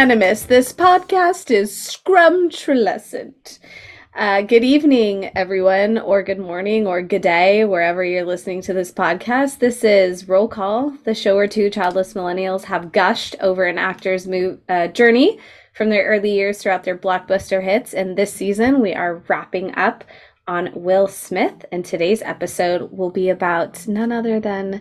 This podcast is scrumtrulescent. Uh, good evening, everyone, or good morning, or good day, wherever you're listening to this podcast. This is Roll Call, the show where two childless millennials have gushed over an actor's move, uh, journey from their early years throughout their blockbuster hits. And this season, we are wrapping up on Will Smith. And today's episode will be about none other than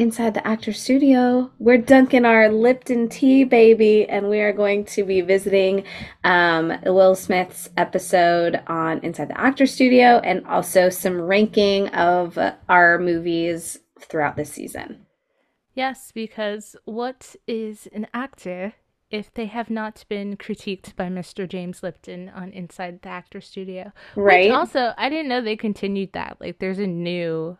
inside the actor studio. We're dunking our Lipton tea, baby, and we are going to be visiting um, Will Smith's episode on Inside the Actor Studio and also some ranking of our movies throughout this season. Yes, because what is an actor if they have not been critiqued by Mr. James Lipton on Inside the Actor Studio? Right? Which also, I didn't know they continued that. Like, there's a new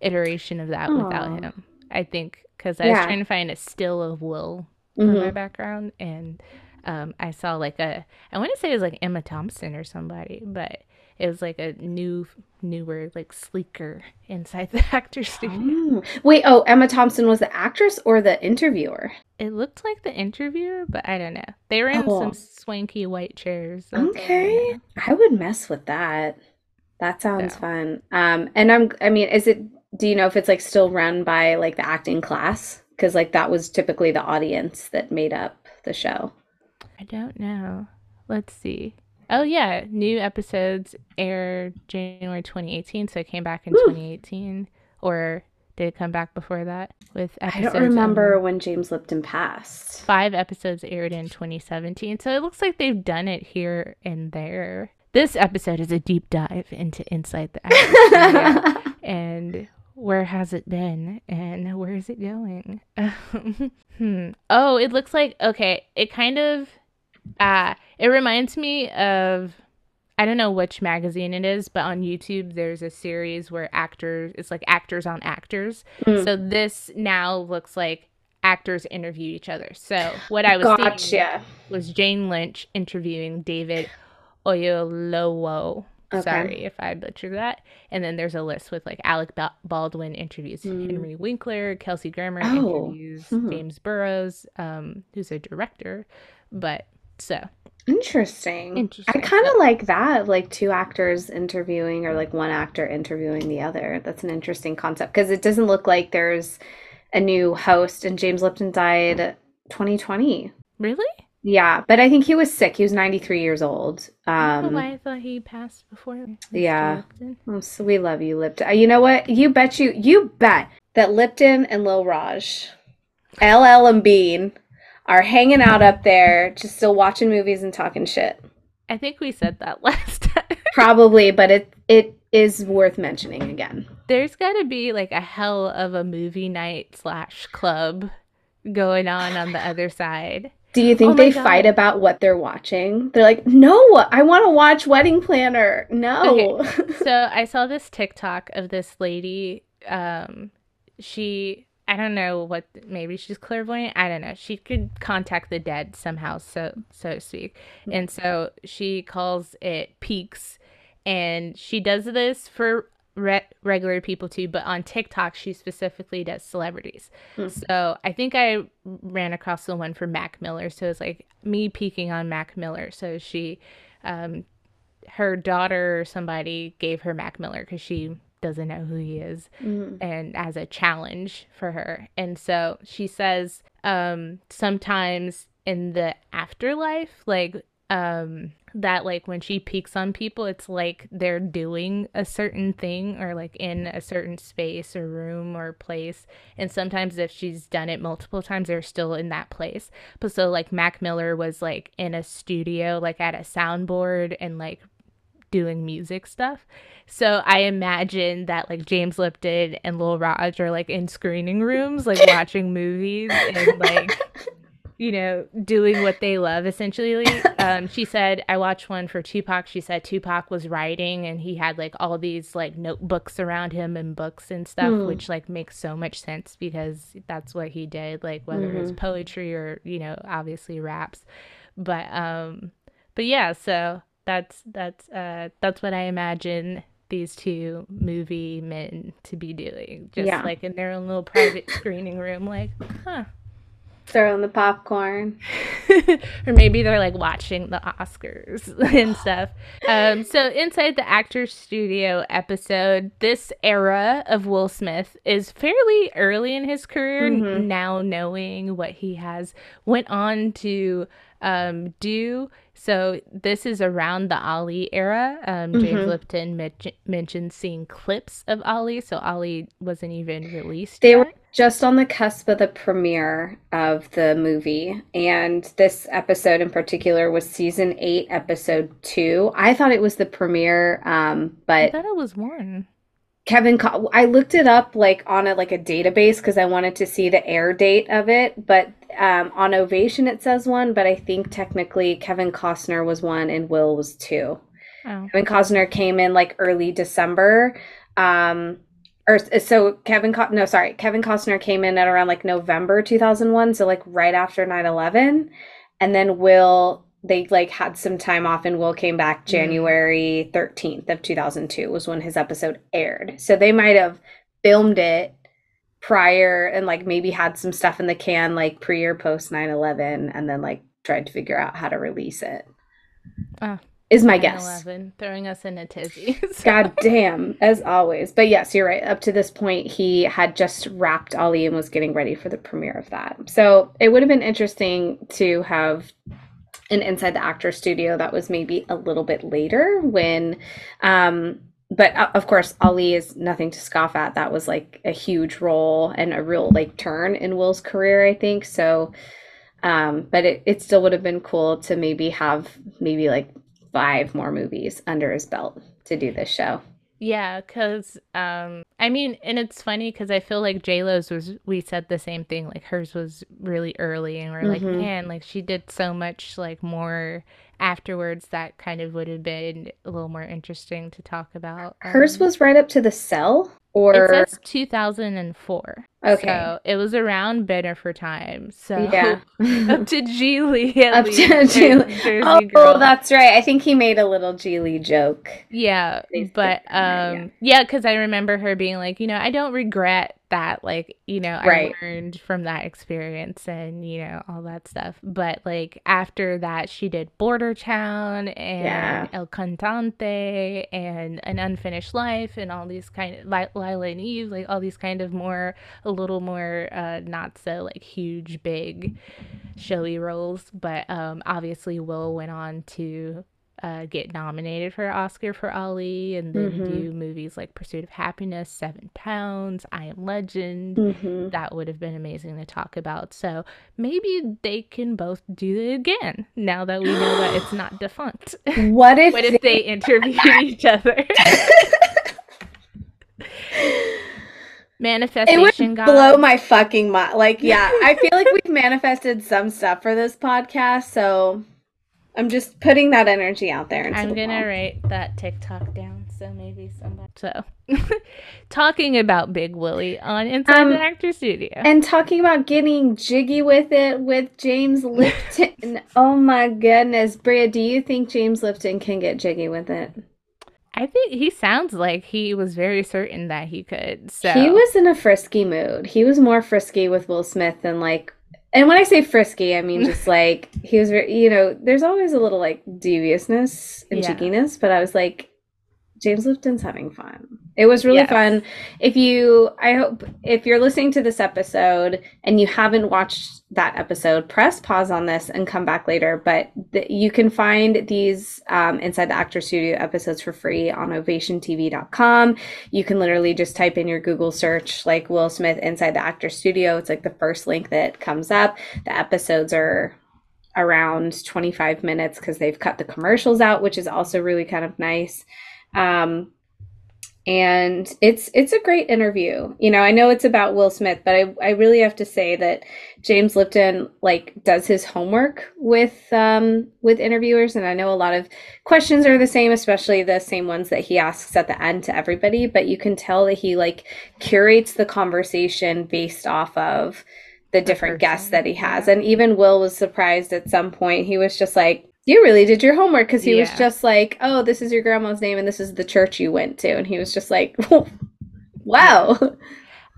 iteration of that Aw. without him. I think because I was trying to find a still of Will for Mhm. my background, and um, I saw like a I want to say it was like Emma Thompson or somebody, but it was like a new, newer, like sleeker Inside the Actor Studio. Oh. Wait, oh, Emma Thompson was the actress or the interviewer? It looked like the interviewer, but I don't know. They were in Oh. some swanky white chairs. Okay. I would mess with that. That sounds So. fun. Um, and I'm, I mean, is it, do you know if it's like still run by like the acting class? Because like that was typically the audience that made up the show. I don't know. Let's see. Oh yeah, new episodes air January 2018, so it came back in Ooh. 2018, or did it come back before that? With I don't remember when James Lipton passed. Five episodes aired in 2017, so it looks like they've done it here and there. This episode is a deep dive into Inside the Actor Studio. and where has it been and where is it going hmm. oh it looks like okay it kind of uh it reminds me of i don't know which magazine it is but on youtube there's a series where actors it's like actors on actors Mm. so this now looks like actors interview each other so what i was seeing Gotcha. was jane lynch interviewing david oyelowo Okay. Sorry if I butchered that. And then there's a list with like Alec Baldwin interviews Hmm. Henry Winkler, Kelsey Grammer Oh. interviews Hmm. James Burrows, um, who's a director. But so Interesting. Interesting. I kind of like that, like two actors interviewing or like one actor interviewing the other. That's an interesting concept because it doesn't look like there's a new host and James Lipton died 2020. really, Yeah, but I think he was sick. He was 93 years old. I Um, why I thought he passed before. Yeah. Oh, so we love you, Lipton. Uh, You know what? You bet you, you bet that Lipton and Lil Raj, LL and Bean, are hanging out up there, just still watching movies and talking shit. I think we said that last time. Probably, but it it is worth mentioning again. There's got to be like a hell of a movie night slash club going on on the other side. Do you think Oh they God. fight about what they're watching? They're like, "No, I want to watch Wedding Planner." No. so I saw this TikTok of this lady. Um, she I don't know what maybe she's clairvoyant. I don't know. She could contact the dead somehow, so so to speak. And so she calls it peaks, and she does this for re- regular people too. But on TikTok, she specifically does celebrities. Hmm. So I think I ran across the one for Mac Miller. So it's like me peeking on Mac Miller. So she um, her daughter or somebody gave her Mac Miller because she doesn't know who he is Mm. and as a challenge for her. And so she says um sometimes in the afterlife like um that like when she peeks on people it's like they're doing a certain thing or like in a certain space or room or place and sometimes if she's done it multiple times they're still in that place but so like mac miller was like in a studio like at a soundboard and like doing music stuff. So I imagine that like James Lipton and Lil Raj are like in screening rooms, like watching movies and like you know doing what they love essentially. Um, she said I watched one for Tupac. She said Tupac was writing and he had like all these like notebooks around him and books and stuff, Hmm. which like makes so much sense because that's what he did. Like whether it's poetry or you know obviously raps, but um, but yeah, so that's that's uh that's what I imagine these two movie men to be doing. Just Yeah. like in their own little private screening room, like, huh. Throwing the popcorn. or maybe they're like watching the Oscars and stuff. Um, so inside the actor's studio episode, this era of Will Smith is fairly early in his career. Mhm. Now knowing what he has went on to um, do. So this is around the Ali era. Um, James Mhm. Lipton men- mentioned seeing clips of Ali, so Ali wasn't even released. They yet. were just on the cusp of the premiere of the movie, and this episode in particular was season eight, episode two. I thought it was the premiere, um, but I thought it was one. Kevin, Co- I looked it up like on a like a database because I wanted to see the air date of it, but um, on Ovation it says one, but I think technically Kevin Costner was one and Will was two. Oh. Kevin Costner came in like early December. Um, or so Kevin, Co- no, sorry, Kevin Costner came in at around like November 2001, so like right after 9/11, and then Will they like had some time off and Will came back January 13th of 2002 was when his episode aired. So they might have filmed it prior and like maybe had some stuff in the can like pre or post 9/11 and then like tried to figure out how to release it. Ah. Is my guess. 9/11, throwing us in a tizzy. So- God damn, as always. But yes, you're right. Up to this point, he had just wrapped Ali and was getting ready for the premiere of that. So it would have been interesting to have an inside the actor studio that was maybe a little bit later when um but uh, of course ali is nothing to scoff at. That was like a huge role and a real like turn in will's career i think. So um but it, it still would have been cool to maybe have maybe like five more movies under his belt to do this show Yeah, because um, I mean, and it's funny because I feel like J Lo's was. We said the same thing. Like hers was really early, and we're like, Mhm. man, like she did so much like more afterwards that kind of would have been a little more interesting to talk about. hers Um, was right up to the cell or It says 2004. Okay. So it was around Better for Time. So yeah up to Gigli Up to Gigli. Oh Girl. that's right i think he made a little gigli joke Yeah, Basically, but um yeah, cuz I remember her being like, you know, I don't regret that like, you know, Right. I learned from that experience and, you know, all that stuff. But like after that she did Border Town and Yeah. El Cantante and An Unfinished Life and all these kind of Li- Lila and Eve, like all these kind of more a little more uh not so like huge big showy roles, but um obviously Will went on to uh, get nominated for Oscar for Ali, and then Mhm. do movies like Pursuit of Happiness, Seven Pounds, I Am Legend. Mhm. That would have been amazing to talk about. So maybe they can both do it again now that we know that it's not defunct. what if, what if they interview each other? it Manifestation would God. blow my fucking mind like yeah i feel like we've manifested some stuff for this podcast so i'm just putting that energy out there I'm the gonna world. write that TikTok down so maybe somebody. So, talking about Big Willie on Inside Um, the Actor Studio. and talking about getting jiggy with it with James Lipton. oh my goodness, Bria, do you think James Lipton can get jiggy with it? I think he sounds like he was very certain that he could. So He was in a frisky mood. He was more frisky with Will Smith than like, and when I say frisky, I mean just like he was very, you know, there's always a little like deviousness and Yeah. cheekiness, but I was like, James Lipton's having fun. It was really Yes. fun. If you, I hope, if you're listening to this episode and you haven't watched that episode, press pause on this and come back later. But you can find these um, Inside the Actor Studio episodes for free on ovationtv.com. You can literally just type in your Google search, like Will Smith Inside the Actor Studio. It's like the first link that comes up. The episodes are around 25 minutes because they've cut the commercials out, which is also really kind of nice. Um, and it's it's a great interview. You know, I know it's about Will Smith, but I, I really have to say that James Lipton like does his homework with um with interviewers and I know a lot of questions are the same, especially the same ones that he asks at the end to everybody, but you can tell that he like curates the conversation based off of the different guests that he has. And even Will was surprised at some point. He was just like, You really did your homework because he was just like, "Oh, this is your grandma's name, and this is the church you went to," and he was just like, "Wow."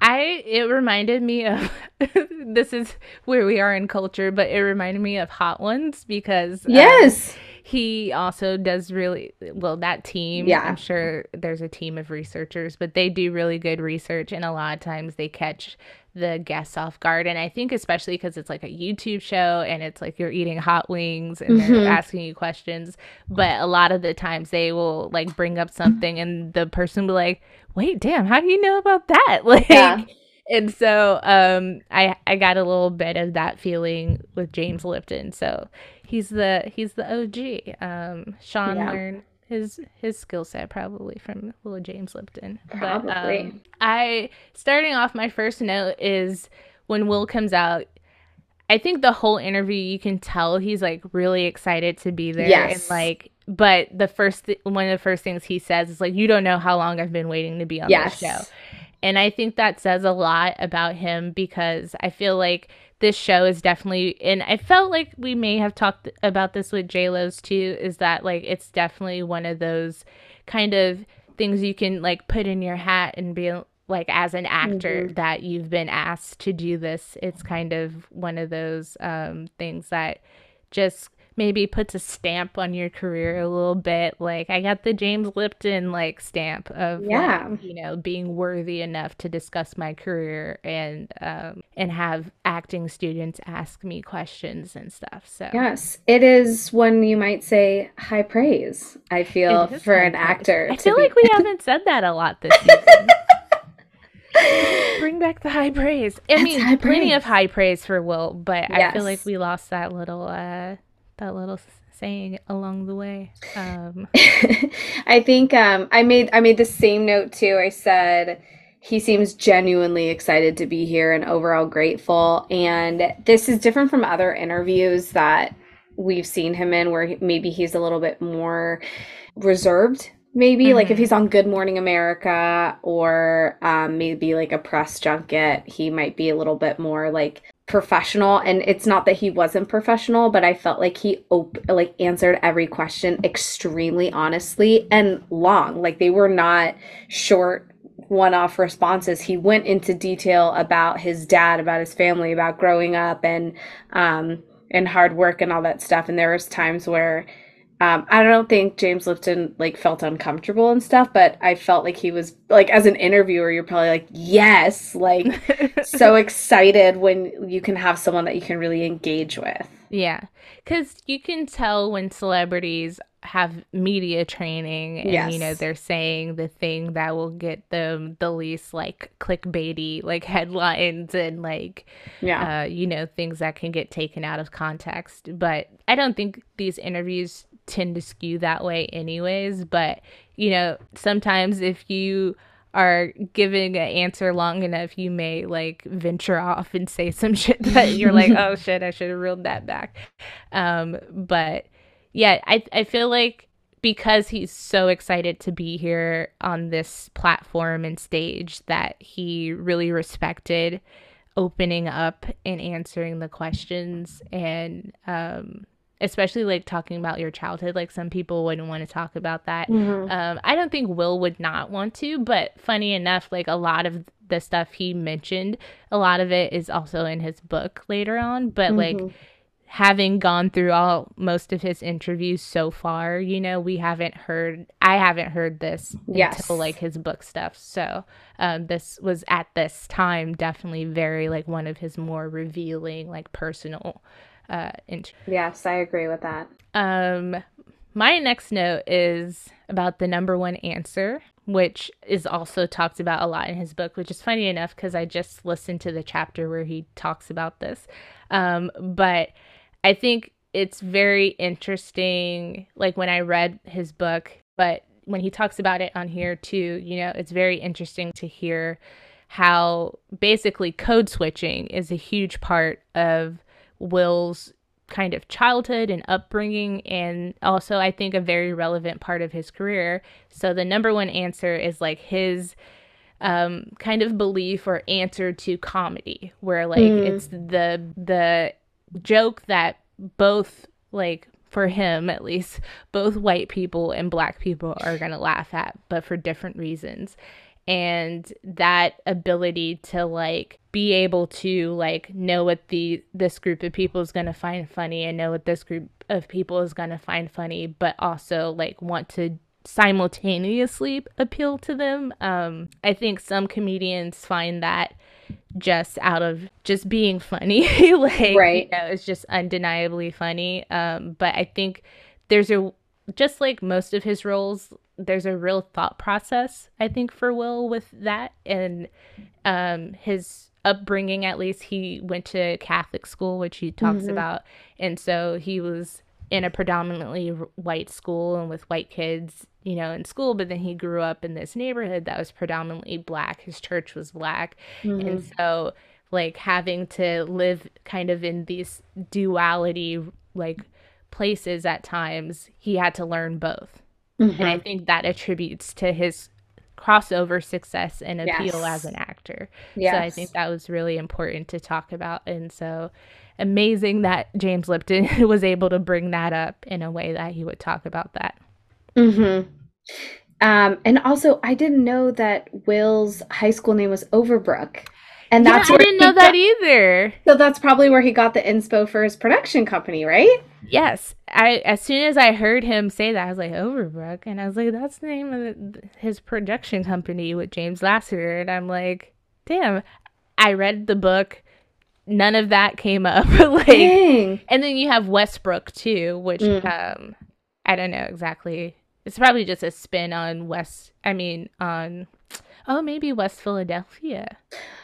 I it reminded me of this is where we are in culture, but it reminded me of Hot Ones because um, Yes. he also does really well that team Yeah. i'm sure there's a team of researchers but they do really good research and a lot of times they catch the guests off guard and i think especially because it's like a youtube show and it's like you're eating hot wings and Mhm. they're asking you questions but a lot of the times they will like bring up something and the person will be like wait damn how do you know about that like Yeah. and so um i i got a little bit of that feeling with james lipton so he's the he's the og um sean Yeah. learned his his skill set probably from little james lipton but Probably. um i starting off my first note is when will comes out i think the whole interview you can tell he's like really excited to be there Yes. and like but the first th- one of the first things he says is like you don't know how long i've been waiting to be on Yes. this show and I think that says a lot about him because I feel like this show is definitely, and I felt like we may have talked about this with JLo's too, is that like it's definitely one of those kind of things you can like put in your hat and be like as an actor that you've been asked to do this. It's kind of one of those um, things that just maybe puts a stamp on your career a little bit. Like I got the James Lipton like stamp of like, Yeah. you know being worthy enough to discuss my career and um, and have acting students ask me questions and stuff. So Yes, it is when you might say high praise. I feel for an praise. actor. I feel be- like we haven't said that a lot this season. Bring back the high praise. I That's mean, plenty praise. of high praise for Will, but I feel like we lost that little uh that little saying along the way. Um I think um, I made I made the same note too. I said he seems genuinely excited to be here and overall grateful. And this is different from other interviews that we've seen him in, where maybe he's a little bit more reserved. Maybe like if Mhm. he's on Good Morning America or um, maybe like a press junket, he might be a little bit more like professional and it's not that he wasn't professional but i felt like he op- like answered every question extremely honestly and long. Like they were not short one-off responses. He went into detail about his dad about his family about growing up and um and hard work and all that stuff. And there was times where um, I don't think James Lipton like felt uncomfortable and stuff, but I felt like he was like as an interviewer, you're probably like, yes, like so excited when you can have someone that you can really engage with. Yeah, because you can tell when celebrities have media training and you know they're saying the thing that will get them the least like clickbaity like headlines and like Yeah. uh, you know things that can get taken out of context but i don't think these interviews tend to skew that way anyways but you know sometimes if you are giving an answer long enough you may like venture off and say some shit that you're like oh shit i should have reeled that back. Um but yeah i i feel like because he's so excited to be here on this platform and stage that he really respected opening up and answering the questions and um especially like talking about your childhood like some people wouldn't want to talk about that Mhm. um i don't think will would not want to but funny enough like a lot of the stuff he mentioned a lot of it is also in his book later on but like Mhm. having gone through all most of his interviews so far, you know, we haven't heard I haven't heard this Yes. until like his book stuff. So um this was at this time definitely very like one of his more revealing, like personal uh int- Yes, I agree with that. um my next note is about the number one answer, which is also talked about a lot in his book, which is funny enough because I just listened to the chapter where he talks about this. Um, but I think it's very interesting, like when I read his book, but when he talks about it on here too, you know, it's very interesting to hear how basically code switching is a huge part of Will's kind of childhood and upbringing and also I think a very relevant part of his career. So the number one answer is like his um kind of belief or answer to comedy where like Mm. it's the the joke that both like for him at least, both white people and black people are going to laugh at, but for different reasons. And that ability to like be able to like know what the this group of people is going to find funny and know what this group of people is going to find funny, but also like want to simultaneously appeal to them. Um, I think some comedians find that just out of just being funny, like Right. you know, it's just undeniably funny. Um, but I think there's a just like most of his roles, there's a real thought process. I think for Will with that and um, his upbringing. At least he went to Catholic school, which he talks about, and so he was in a predominantly white school and with white kids, you know, in school. But then he grew up in this neighborhood that was predominantly black. His church was black, and so like having to live kind of in these duality like places at times he had to learn both and i think that attributes to his crossover success and appeal Yes. as an actor. So i think that was really important to talk about. And so amazing that james lipton was able to bring that up in a way that he would talk about that. Mm-hmm. Um, and also, I didn't know that Will's high school name was Overbrook, and that's yeah, i didn't know that either So that's probably where he got the inspo for his production company, right? Yes, I as soon as I heard him say that, I was like Overbrook, and I was like, that's the name of the, his production company with James Lassiter, and I'm like, damn. I read the book, none of that came up, like, Dang. and then you have Westbrook too, which um, I don't know exactly. It's probably just a spin on West. I mean, on oh maybe West Philadelphia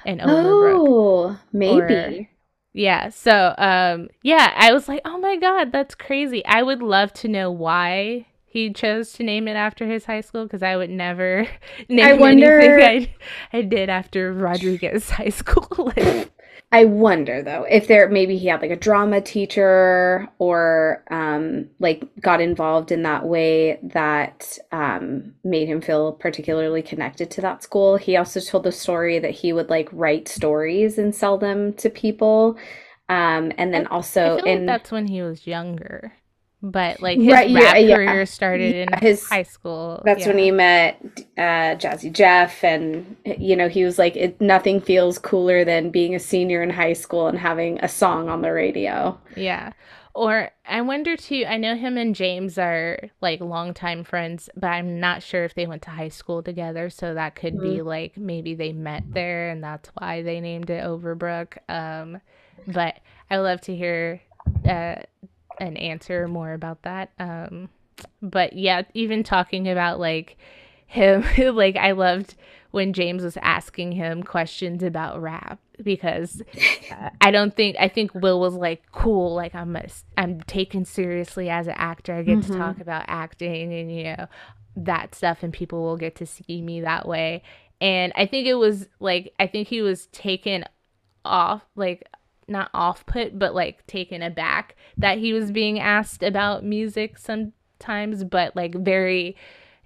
and Overbrook. Oh, maybe. Yeah. So, um, yeah, I was like, oh my God, that's crazy. I would love to know why he chose to name it after his high school because I would never name wonder- anything I, I did after Rodriguez High School. Like, I wonder though if there maybe he had like a drama teacher or um like got involved in that way that um made him feel particularly connected to that school. He also told the story that he would like write stories and sell them to people. Um and then I also feel in that's when he was younger. But like his Right, yeah, rap yeah. career started in his- high school. That's when he met uh, Jazzy Jeff, and you know he was like, it, "Nothing feels cooler than being a senior in high school and having a song on the radio." Yeah. Or I wonder too, I know him and James are like longtime friends, but I'm not sure if they went to high school together. So that could be like maybe they met there and that's why they named it Overbrook. Um, but I love to hear uh, an answer more about that. Um, but yeah, even talking about like him, like I loved when James was asking him questions about rap because uh, I don't think I think Will was like cool like I'm a, I'm taken seriously as an actor. I get to talk about acting and you know that stuff and people will get to see me that way. And I think it was like I think he was taken off like not off put but like taken aback that he was being asked about music sometimes but like very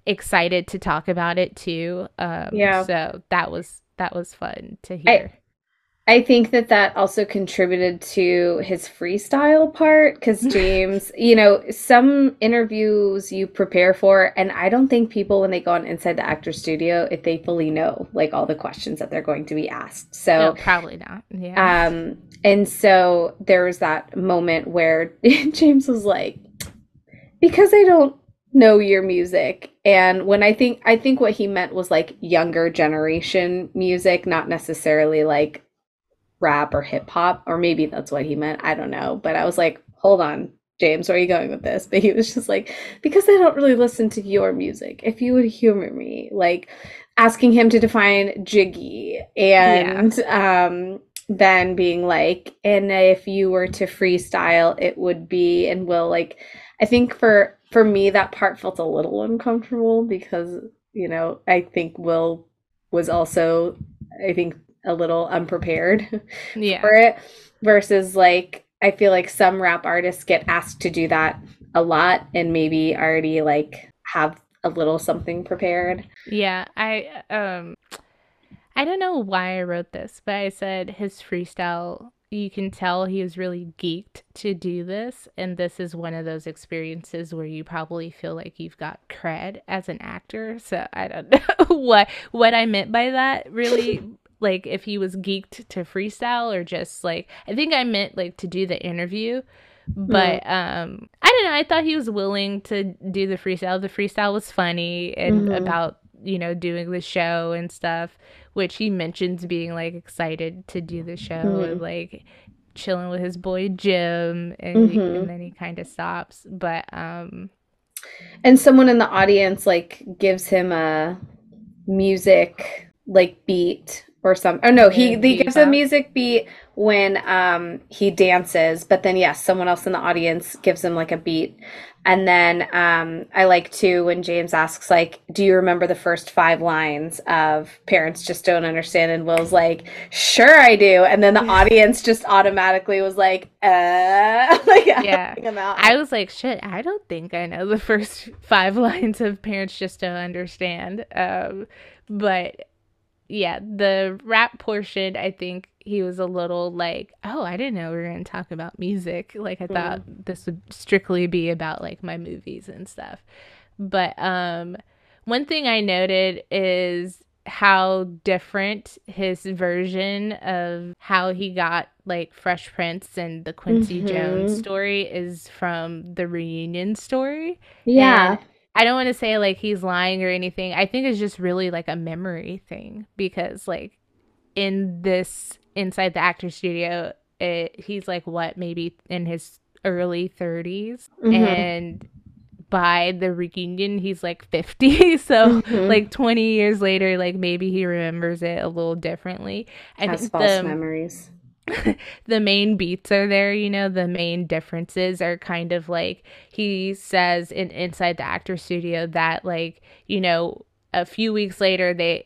excited to talk about it too um Yeah. so that was that was fun to hear I think that that also contributed to his freestyle part because James, you know, some interviews you prepare for, and I don't think people, when they go on inside the actor studio, if they fully know like all the questions that they're going to be asked. So, no, probably not yeah Um, and so there was that moment where James was like, because I don't know your music. And when I think, I think what he meant was like younger generation music, not necessarily like rap or hip hop, or maybe that's what he meant. I don't know. But I was like, hold on. James, where are you going with this? But he was just like, because I don't really listen to your music. If you would humor me, like asking him to define jiggy and um then being like, and if you were to freestyle, it would be, and will like, I think for for me that part felt a little uncomfortable because you know I think Will was also I think a little unprepared yeah for it versus like I feel like some rap artists get asked to do that a lot and maybe already like have a little something prepared. Yeah, I um I don't know why I wrote this, but I said his freestyle you can tell he was really geeked to do this. And this is one of those experiences where you probably feel like you've got cred as an actor. So I don't know what what I meant by that really. like if he was geeked to freestyle or just like I think I meant like to do the interview. But um I don't know, I thought he was willing to do the freestyle. The freestyle was funny and Mhm. about, you know, doing the show and stuff, which he mentions being like excited to do the show Mhm. and like chilling with his boy Jim and, Mhm. and then he kind of stops. But um And someone in the audience like gives him a music like beat or some oh no, he he gives a music beat when um he dances, but then yes, someone else in the audience gives him like a beat. And then um I like too when James asks like, "Do you remember the first five lines of Parents Just Don't Understand?" and Will's like, "Sure I do." And then the audience just automatically was like, "Uh," like Yeah. helping him out. I was like, shit, I don't think I know the first five lines of Parents Just Don't Understand. Um, but yeah, the rap portion, I think he was a little like, oh, I didn't know we were going to talk about music. Like, I thought this would strictly be about like my movies and stuff. But um, one thing I noted is how different his version of how he got like Fresh Prince and the Quincy Jones Mhm. story is from the reunion story. yeah. And I don't want to say like he's lying or anything. I think it's just really like a memory thing because like in this inside the actor studio, it, he's like what maybe in his early 30s Mhm. and by the reunion he's like 50 so Mhm. like 20 years later like maybe he remembers it a little differently i has think false the, memories. the main beats are there you know the main differences are kind of like he says in inside the actor studio that like you know a few weeks later they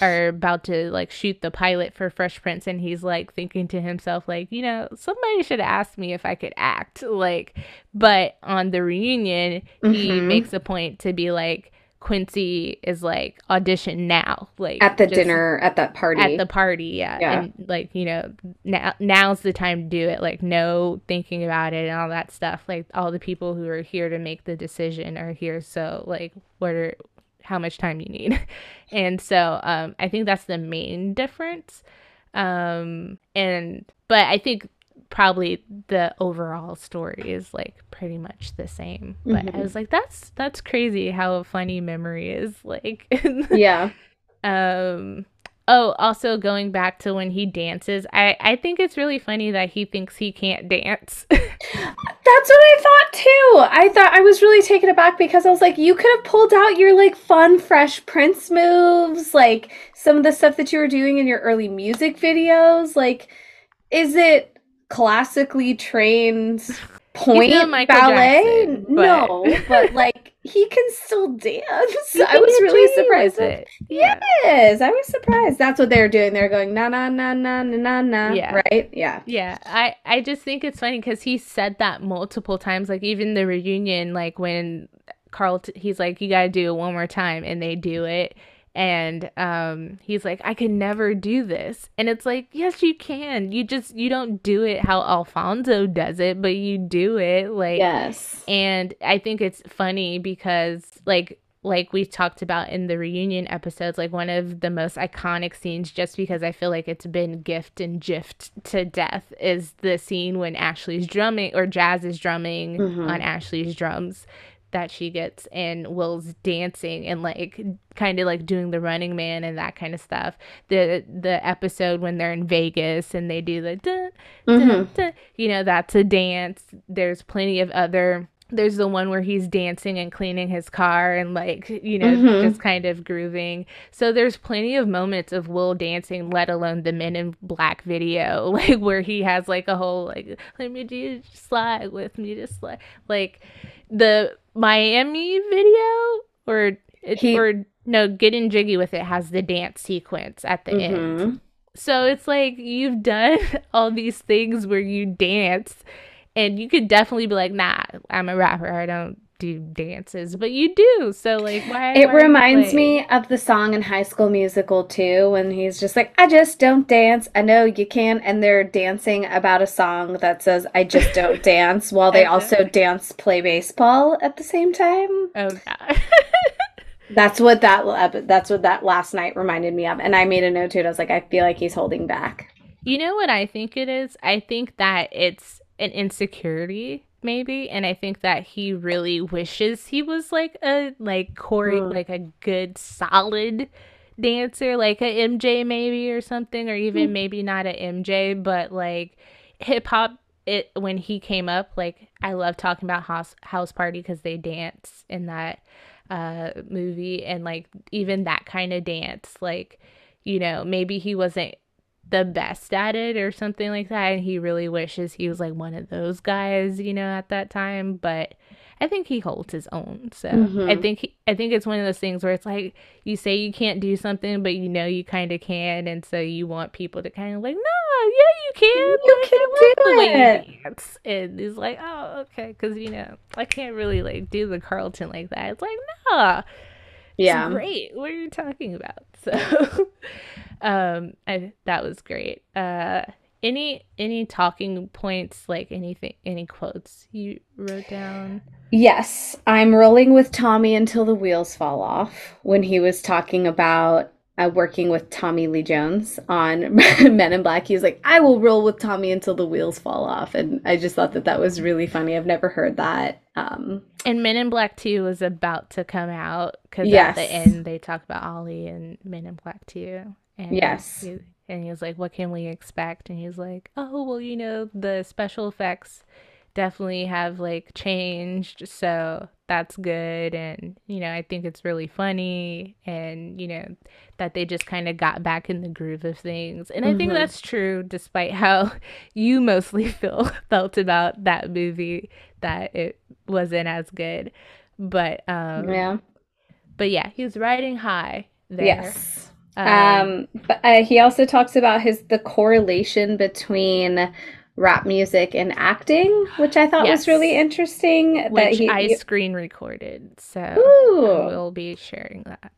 are about to like shoot the pilot for fresh prince and he's like thinking to himself like you know somebody should ask me if i could act like but on the reunion he Mhm. makes a point to be like quincy is like audition now like At the dinner, at that party. at the party yeah. Yeah. and like you know now now's the time to do it like no thinking about it and all that stuff like all the people who are here to make the decision are here so like what are how much time you need and so um i think that's the main difference um and but i think probably the overall story is like pretty much the same but i Mhm. was like that's that's crazy how a funny memory is like yeah. um oh also going back to when he dances i i think it's really funny that he thinks he can't dance That's what I thought too. I thought I was really taken aback because I was like, you could have pulled out your like fun, fresh Prince moves, like some of the stuff that you were doing in your early music videos. Like, is it classically trained point ballet? Jackson, but- No, but like he can still dance. I was really surprised. it yeah Yes, I was surprised. That's what they were doing. They were going na na na na na na na. Yeah. Right? Yeah. Yeah, I I just think it's funny because he said that multiple times. Like even the reunion, like when Carl, t- he's like, "You gotta do it one more time," and they do it, and um, he's like, "I can never do this," and it's like, "Yes, you can. You just you don't do it how Alfonso does it, but you do it like." Yes. And I think it's funny because like like we talked about in the reunion episodes, like one of the most iconic scenes, just because I feel like it's been gift and gift to death, is the scene when Ashley's drumming or Jazz is drumming Mhm. on Ashley's drums that she gets and Will's dancing and like kind of like doing the running man and that kind of stuff. The the episode when they're in Vegas and they do the dun, Mhm. dun, you know, that's a dance. There's plenty of other there's the one where he's dancing and cleaning his car and like you know Mhm. just kind of grooving so there's plenty of moments of will dancing let alone the men in black video like where he has like a whole like let me do slide with me to slide like the miami video or it, He- or no getting jiggy with it has the dance sequence at the end Mhm. so it's like you've done all these things where you dance and you could definitely be like, nah, I'm a rapper. I don't do dances, but you do. So like, why? It why reminds me of the song in High School Musical too, when he's just like, I just don't dance. I know you can. And they're dancing about a song that says, I just don't dance, while they also dance play baseball at the same time. Oh god. That's what that that's what that last night reminded me of. And I made a note to it. I was like, I feel like he's holding back. You know what I think it is? I think that it's an insecurity maybe and I think that he really wishes he was like a like Corey Mm. like a good solid dancer like a MJ maybe or something or even maybe not a MJ but like hip hop it when he came up like I love talking about house house party cuz they dance in that uh movie and like even that kind of dance like you know maybe he wasn't the best at it or something like that and he really wishes he was like one of those guys you know at that time but i think he holds his own so i Mhm. think he, i think it's one of those things where it's like you say you can't do something but you know you kind of can and so you want people to kind of like no yeah you can You like, can I do the it." dance and he's like oh okay because you know i can't really like do the carlton like that it's like nah Yeah. it's great. What are you talking about? So, um, I that was great. Uh, any any talking points, like anything, any quotes you wrote down? Yes, I'm rolling with Tommy until the wheels fall off when he was talking about uh, working with Tommy Lee Jones on Men in Black. He was like, I will roll with Tommy until the wheels fall off. And I just thought that that was really funny. I've never heard that. Um, And Men in Black Two was about to come out because Yes. at the end they talk about Ali and Men in Black Two. And Yes. he, and he was like, "What can we expect?" And he was like, "Oh, well, you know, the special effects definitely have like changed, so that's good." And you know, I think it's really funny, and you know, that they just kind of got back in the groove of things. And I think Mhm. that's true, despite how you mostly feel felt about that movie that it wasn't as good. But um, yeah. but yeah, he was riding high there. Yes. Um, Um, but uh, he also talks about his the correlation between rap music and acting, which I thought Yes. was really interesting. That he, I screen recorded, so Ooh. we'll be sharing that.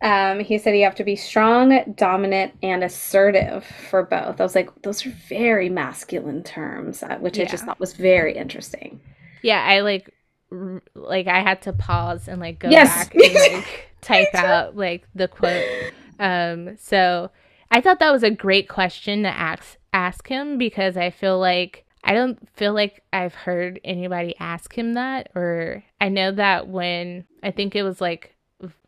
Um, he said you have to be strong, dominant, and assertive for both. I was like, those are very masculine terms, uh, which I just thought was very interesting. Yeah, I like r- like I had to pause and like go Yes. back and like type out like the quote. Um, so I thought that was a great question to ask ask him because I feel like I don't feel like I've heard anybody ask him that, or I know that when I think it was like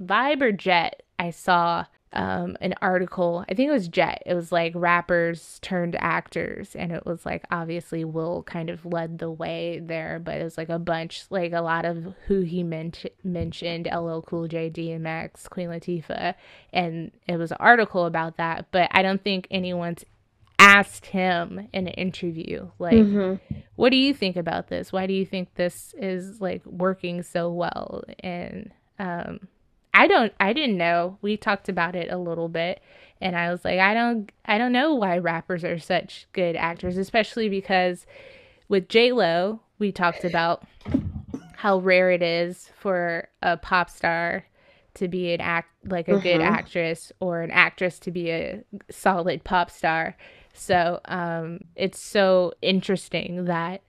Vibe or Jet, I saw um, an article. I think it was Jet. It was like rappers turned actors, and it was like obviously Will kind of led the way there, but it was like a bunch, like a lot of who he ment- mentioned: LL Cool J, DMX, Queen Latifah, and it was an article about that. But I don't think anyone's asked him in an interview like Mhm. what do you think about this why do you think this is like working so well and um i don't i didn't know we talked about it a little bit and i was like i don't i don't know why rappers are such good actors especially because with j lo we talked about how rare it is for a pop star to be an act like a good Mhm. actress or an actress to be a solid pop star so um it's so interesting that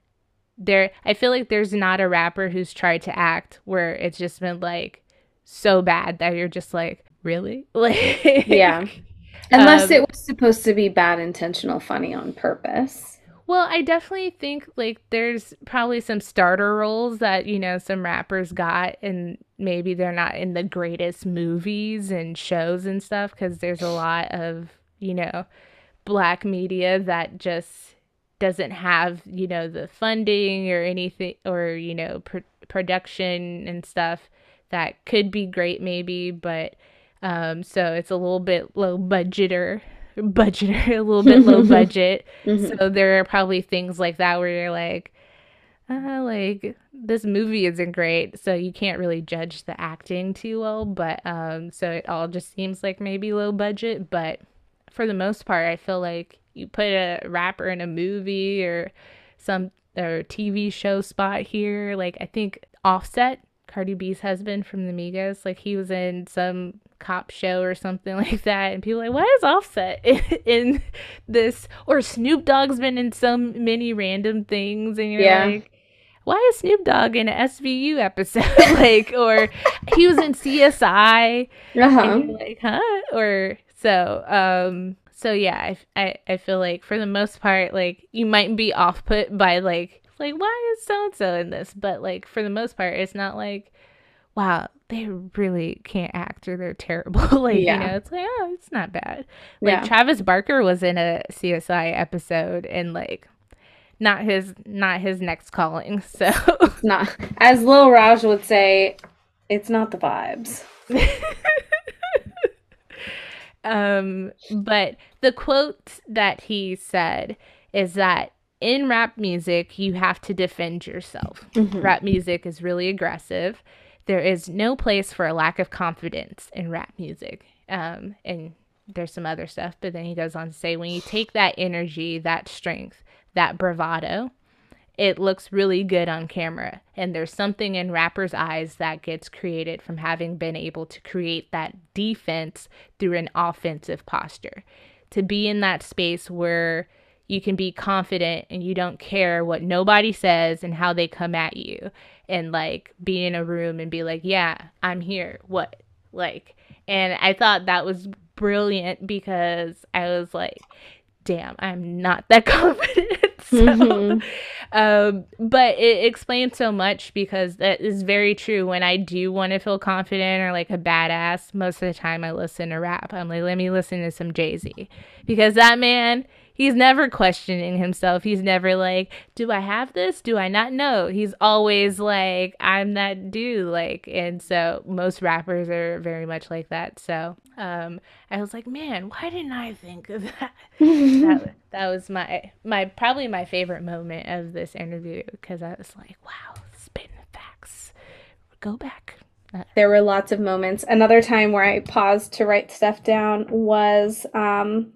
there I feel like there's not a rapper who's tried to act where it's just been like so bad that you're just like really like Yeah. Unless Um, it was supposed to be bad, intentional, funny on purpose. Well, I definitely think like there's probably some starter roles that, you know, some rappers got and maybe they're not in the greatest movies and shows and stuff because there's a lot of, you know, black media that just doesn't have, you know, the funding or anything or, you know, pr- production and stuff that could be great maybe, but um so it's a little bit low budgeter budgeter a little bit low budget Mhm. so there are probably things like that where you're like, uh, like this movie isn't great, so you can't really judge the acting too well. But um, so it all just seems like maybe low budget. But for the most part, I feel like you put a rapper in a movie or some or TV show spot here, like I think Offset, Cardi B's husband from the Migos. Like he was in some cop show or something like that, and people are like, why is Offset in, in this? Or Snoop Dogg's been in some many random things, and you're Yeah. like. Why is Snoop Dogg in an SVU episode? like, or he was in CSI, Uh-huh. and you're like, huh? Or so, um, so yeah, I, I, I feel like for the most part, like you might be off put by like, like why is so and so in this? But like for the most part, it's not like, wow, they really can't act or they're terrible. like Yeah. you know, it's like oh, it's not bad. Like Yeah. Travis Barker was in a CSI episode and like. Not his, not his next calling. So, It's not, as Lil Raj would say, it's not the vibes. Um, but the quote that he said is that in rap music, you have to defend yourself. Rap music is really aggressive. There is no place for a lack of confidence in rap music. Um, and there's some other stuff, but then he goes on to say when you take that energy, that strength, that bravado, it looks really good on camera. And there's something in rappers' eyes that gets created from having been able to create that defense through an offensive posture. To be in that space where you can be confident and you don't care what nobody says and how they come at you. And like be in a room and be like, yeah, I'm here. What? Like, and I thought that was brilliant because I was like, damn, I'm not that confident. so, Mhm. um, but it explains so much because that is very true. When I do want to feel confident or like a badass, most of the time I listen to rap. I'm like, let me listen to some Jay Z because that man, he's never questioning himself. He's never like, do I have this? Do I not know? He's always like, I'm that dude. Like, and so most rappers are very much like that. So, um, I was like, man, why didn't I think of that? that, that was my my probably my favorite moment of this interview because I was like, wow, spitting facts. Go back. There were lots of moments. Another time where I paused to write stuff down was um,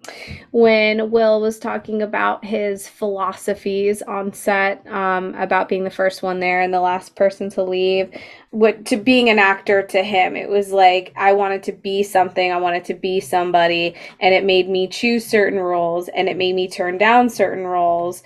when Will was talking about his philosophies on set, um, about being the first one there and the last person to leave. What to being an actor to him, it was like I wanted to be something, I wanted to be somebody, and it made me choose certain roles and it made me turn down certain roles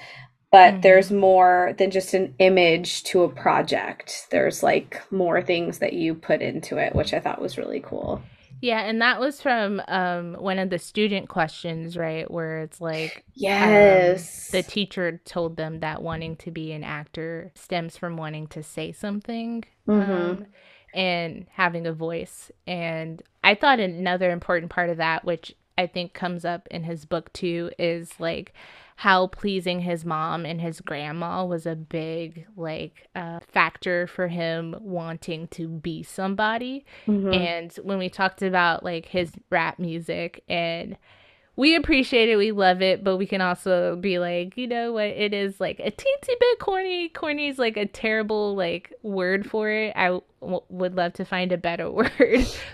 but Mhm. there's more than just an image to a project. There's like more things that you put into it, which I thought was really cool. Yeah, and that was from um one of the student questions, right? Where it's like Yes. the teacher told them that wanting to be an actor stems from wanting to say something Mhm. um, and having a voice. And I thought another important part of that, which I think comes up in his book too, is like how pleasing his mom and his grandma was a big like uh, factor for him wanting to be somebody. Mhm. And when we talked about like his rap music and we appreciate it, we love it, but we can also be like, you know what, it is like a teensy bit corny. Corny is like a terrible like word for it. I w- would love to find a better word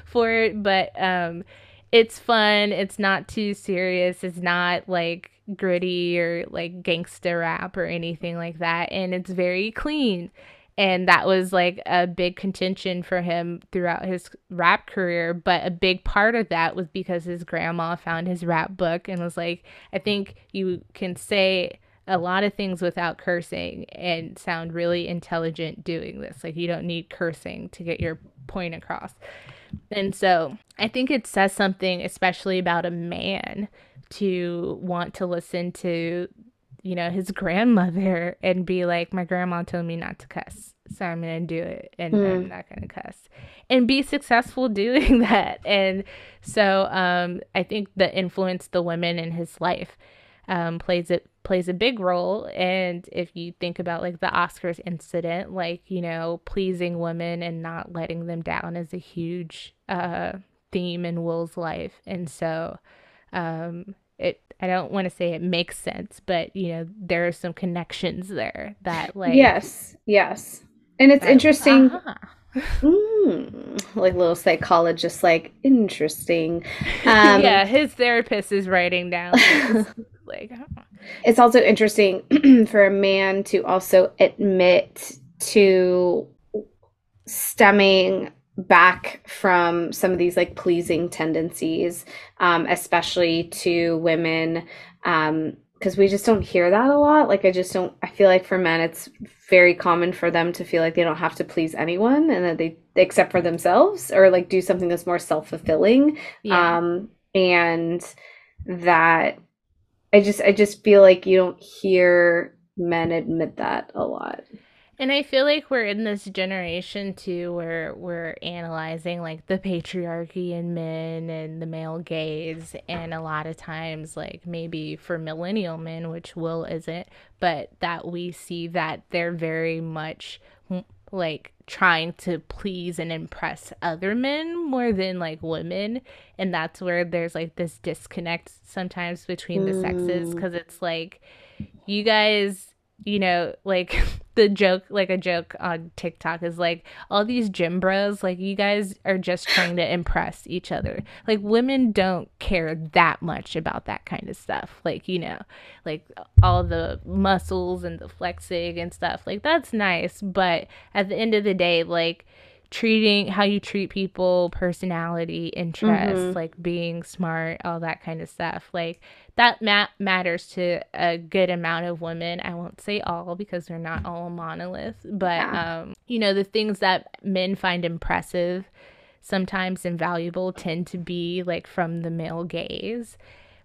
for it, but um, it's fun. It's not too serious. It's not like gritty or like gangster rap or anything like that, and it's very clean. And that was like a big contention for him throughout his rap career but a big part of that was because his grandma found his rap book and was like i think you can say a lot of things without cursing and sound really intelligent doing this. Like you don't need cursing to get your point across. And so i think it says something especially about a man to want to listen to you know, his grandmother and be like, My grandma told me not to cuss, so I'm gonna do it and Mm. I'm not gonna cuss. And be successful doing that. And so um I think the influence the women in his life um plays it plays a big role. And if you think about like the Oscars incident, like, you know, pleasing women and not letting them down is a huge uh theme in Will's life. And so um it I don't want to say it makes sense, but you know, there are some connections there that like yes, yes. And it's that- interesting, uh-huh. mm, like little psychologist, like interesting. Um, yeah, his therapist is writing down like. It's also interesting for a man to also admit to stemming back from some of these like pleasing tendencies, um, especially to women, um, because we just don't hear that a lot. Like, I just don't, I feel like for men, it's very common for them to feel like they don't have to please anyone and that they, except for themselves, or like do something that's more self-fulfilling. Yeah. Um, and that I just, I just feel like you don't hear men admit that a lot. And I feel like we're in this generation too where we're analyzing like the patriarchy in men and the male gaze. And a lot of times, like maybe for millennial men, which Will isn't, but that we see that they're very much like trying to please and impress other men more than like women. And that's where there's like this disconnect sometimes between the sexes Mm. because it's like you guys you know, like the joke, like a joke on TikTok is like all these gym bros, like you guys are just trying to impress each other. Like women don't care that much about that kind of stuff. Like, you know, like all the muscles and the flexing and stuff. Like that's nice, but at the end of the day, like treating how you treat people, personality, interests, Mhm. like being smart, all that kind of stuff. Like that ma- matters to a good amount of women. I won't say all because they're not all a monolith, but Yeah. um, you know, the things that men find impressive, sometimes invaluable, tend to be like from the male gaze,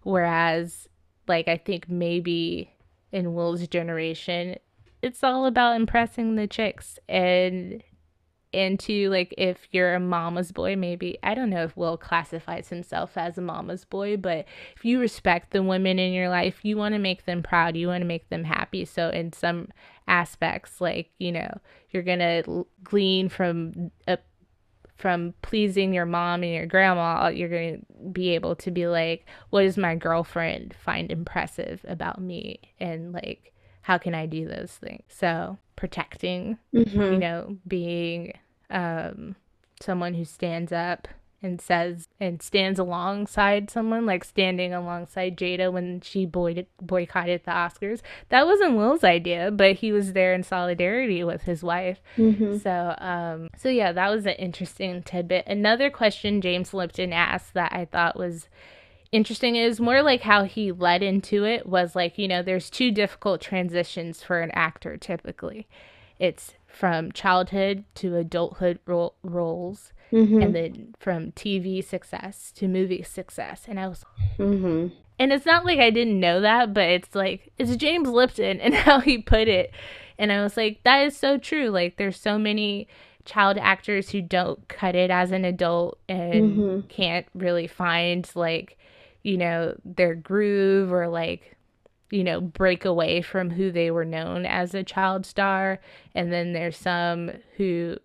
whereas like I think maybe in Will's generation, it's all about impressing the chicks and and to like if you're a mama's boy maybe i don't know if will classifies himself as a mama's boy but if you respect the women in your life you want to make them proud you want to make them happy. So in some aspects like you know you're gonna glean from a from pleasing your mom and your grandma you're gonna be able to be like what does my girlfriend find impressive about me? And like how can i do those things? So protecting you Mhm. know, being um, someone who stands up and says and stands alongside someone, like standing alongside Jada when she boy- boycotted the Oscars. That wasn't Will's idea, but he was there in solidarity with his wife. Mhm. So, um, so yeah, that was an interesting tidbit. Another question James Lipton asked that I thought was interesting is more like how he led into it was like, you know, there's two difficult transitions for an actor typically. It's from childhood to adulthood ro- roles Mhm. and then from TV success to movie success. And I was Mhm. and it's not like I didn't know that, but it's like it's James Lipton and how he put it. And I was like, that is so true. Like there's so many child actors who don't cut it as an adult and Mhm. can't really find like, you know, their groove or like, you know, break away from who they were known as a child star. And then there's some who,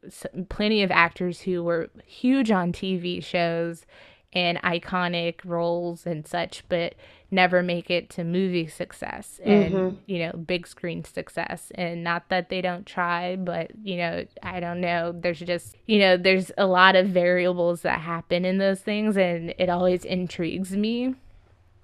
plenty of actors who were huge on TV shows and iconic roles and such, but never make it to movie success and, Mhm. you know, big screen success. And not that they don't try, but, you know, I don't know. There's just, you know, there's a lot of variables that happen in those things, and it always intrigues me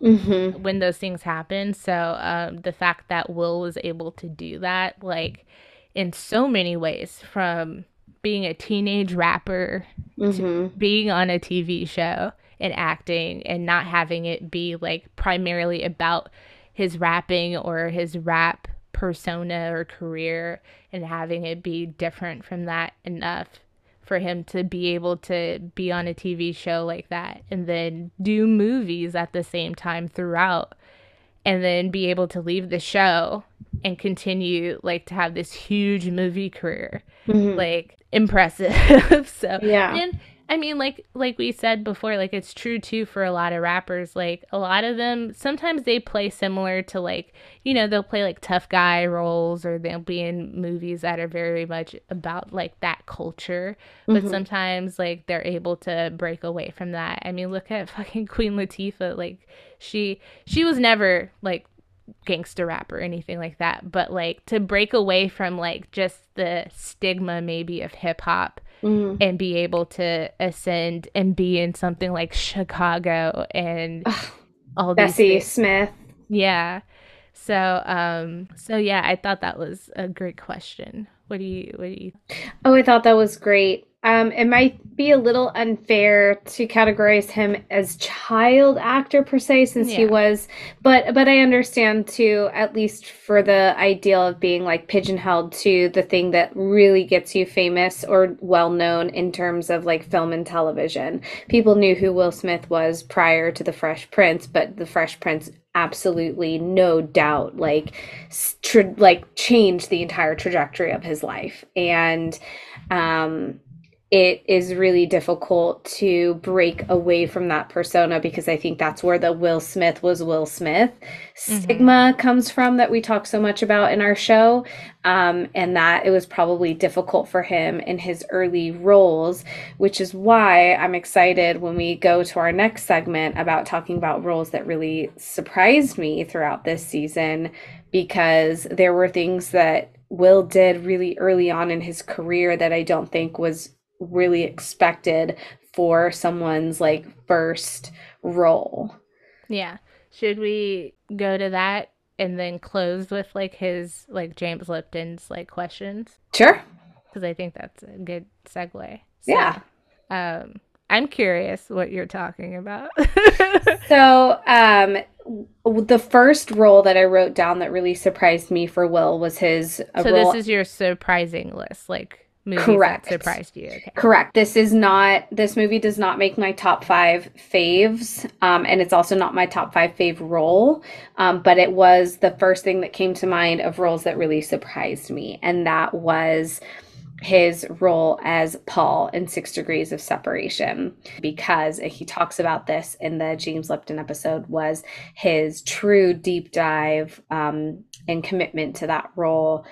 Mhm. when those things happen. So um, the fact that Will was able to do that, like in so many ways, from being a teenage rapper Mhm. being on a TV show and acting and not having it be like primarily about his rapping or his rap persona or career and having it be different from that enough for him to be able to be on a TV show like that and then do movies at the same time throughout and then be able to leave the show and continue like to have this huge movie career Mhm. like impressive so Yeah. and i mean like like we said before like it's true too for a lot of rappers like a lot of them sometimes they play similar to like you know they'll play like tough guy roles or they'll be in movies that are very much about like that culture but Mhm. sometimes like they're able to break away from that i mean look at fucking queen latifah like she she was never like gangster rap or anything like that but like to break away from like just the stigma maybe of hip hop Mhm. and be able to ascend and be in something like Chicago and all these Bessie things. Smith. Yeah. So um so yeah, I thought that was a great question. What do you what do you Oh, I thought that was great. Um, it might be a little unfair to categorize him as child actor per se, since he was, but but I understand too, at least for the ideal of being like pigeonholed to the thing that really gets you famous or well known in terms of like film and television. People knew who Will Smith was prior to The Fresh Prince, but The Fresh Prince absolutely no doubt like tra- like changed the entire trajectory of his life and um it is really difficult to break away from that persona because I think that's where the Will Smith was Will Smith stigma comes from that we talk so much about in our show. Um, and that it was probably difficult for him in his early roles, which is why I'm excited when we go to our next segment about talking about roles that really surprised me throughout this season because there were things that Will did really early on in his career that I don't think was really expected for someone's like first role. Yeah. Should we go to that and then close with like his like James Lipton's like questions? Sure. Because I think that's a good segue. Yeah. Um, I'm curious what you're talking about. So, um, the first role that I wrote down that really surprised me for Will was his so role. this is your surprising list, like movies Correct. that surprised you. Okay. Correct. This is not, this movie does not make my top five faves. Um, and it's also not my top five fave role. Um, but it was the first thing that came to mind of roles that really surprised me. And that was his role as Paul in Six Degrees of Separation. Because he talks about this in the James Lipton episode, was his true deep dive um, and commitment to that role.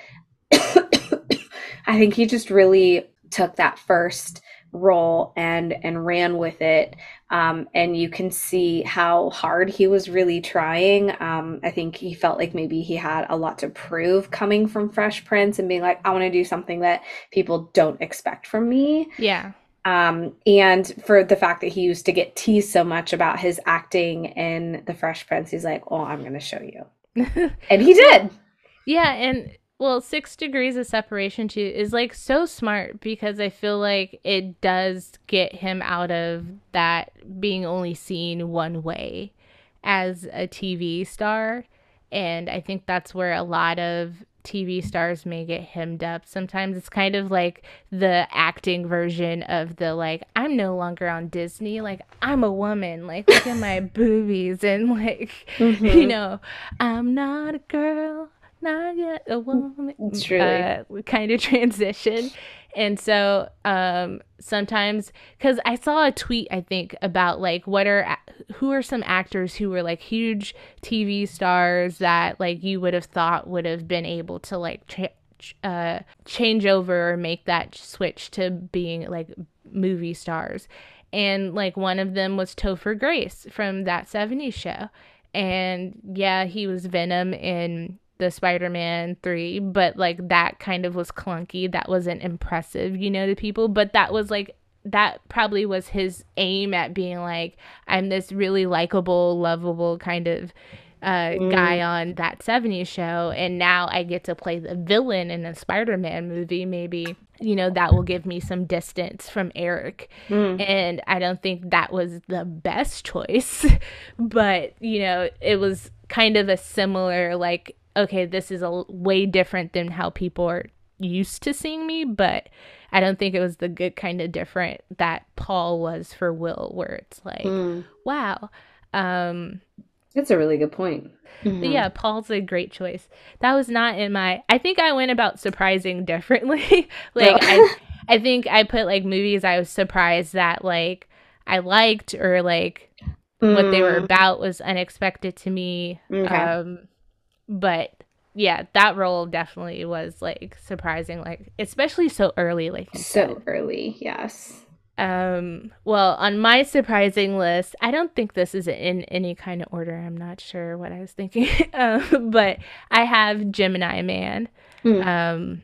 I think he just really took that first role and and ran with it. Um and you can see how hard he was really trying. Um i think he felt like maybe he had a lot to prove coming from fresh prince and being like i want to do something that people don't expect from me. Yeah. um and for the fact that he used to get teased so much about his acting in the fresh prince he's like oh i'm going to show you. And he did. Yeah, and well, six degrees of separation too is like so smart because I feel like it does get him out of that being only seen one way as a TV star. And I think that's where a lot of TV stars may get hemmed up. Sometimes it's kind of like the acting version of the like, I'm no longer on Disney. Like, I'm a woman. Like, look at my boobies. And like, you mm-hmm. know, I'm not a girl, not yet a woman. Truly. uh, kind of transition. And so um, sometimes, because I saw a tweet, I think, about like what are who are some actors who were like huge TV stars that like you would have thought would have been able to like tra- ch- uh, change over or make that switch to being like movie stars. And like one of them was Topher Grace from that 70s show. And yeah, he was Venom in the Spider-Man 3, but like that kind of was clunky. That wasn't impressive, you know, to people, but that was like that probably was his aim at being like I'm this really likable, lovable kind of uh, guy on that 70s show and now I get to play the villain in a Spider-Man movie. Maybe you know that will give me some distance from Eric. And I don't think that was the best choice but you know it was kind of a similar like okay this is a way different than how people are used to seeing me but I don't think it was the good kind of different that Paul was for Will where it's like wow um That's a really good point. but yeah, Paul's a great choice. That was not in my. I think I went about surprising differently. like I, I think I put like movies I was surprised that like I liked or like what they were about was unexpected to me. Okay. Um, but yeah, that role definitely was like surprising. Like especially so early. Like you said. So early, yes. Um, well, on my surprising list, I don't think this is in any kind of order. I'm not sure what I was thinking. um, but I have Gemini Man. Mm. Um,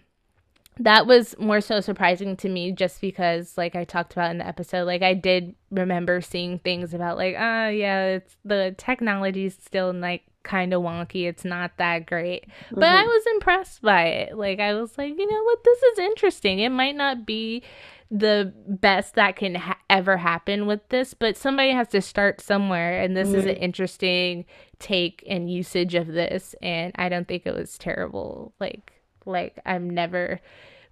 that was more so surprising to me just because, like I talked about in the episode, like I did remember seeing things about, like, ah, yeah, it's the technology's still like kind of wonky. It's not that great. But I Mhm. was impressed by it. Like I was like, you know what, this is interesting. It might not be the best that can ha- ever happen with this, but somebody has to start somewhere, and this is an interesting take and usage of this. And I don't think it was terrible. Like, like I'm never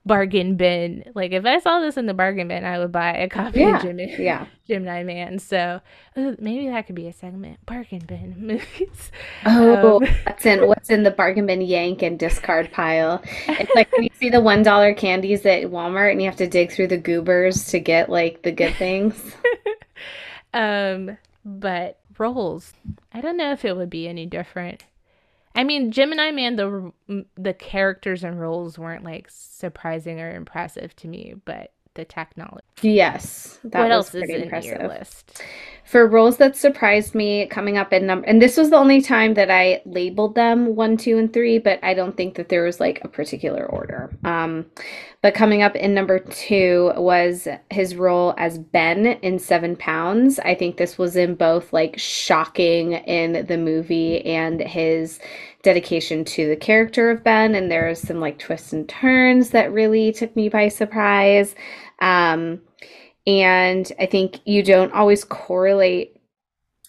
bargain bin. Like if I saw this in the bargain bin, I would buy a copy Yeah, of Jimmy yeah. Gemini Man. So uh, maybe that could be a segment. Bargain bin movies. Oh, Um, what's in what's in the bargain bin yank and discard pile? It's like when you see the one dollar candies at Walmart and you have to dig through the goobers to get like the good things. Um, but rolls. I don't know if it would be any different. I mean, Gemini Man, the the characters and roles weren't like surprising or impressive to me, but the technology. Yes, that what was else is pretty in impressive. your list? For roles that surprised me coming up in number, and this was the only time that I labeled them one, two, and three, but I don't think that there was like a particular order. Um, but coming up in number two was his role as Ben in Seven Pounds. I think this was in both like shocking in the movie and his dedication to the character of Ben. And there's some like twists and turns that really took me by surprise. Um, and I think you don't always correlate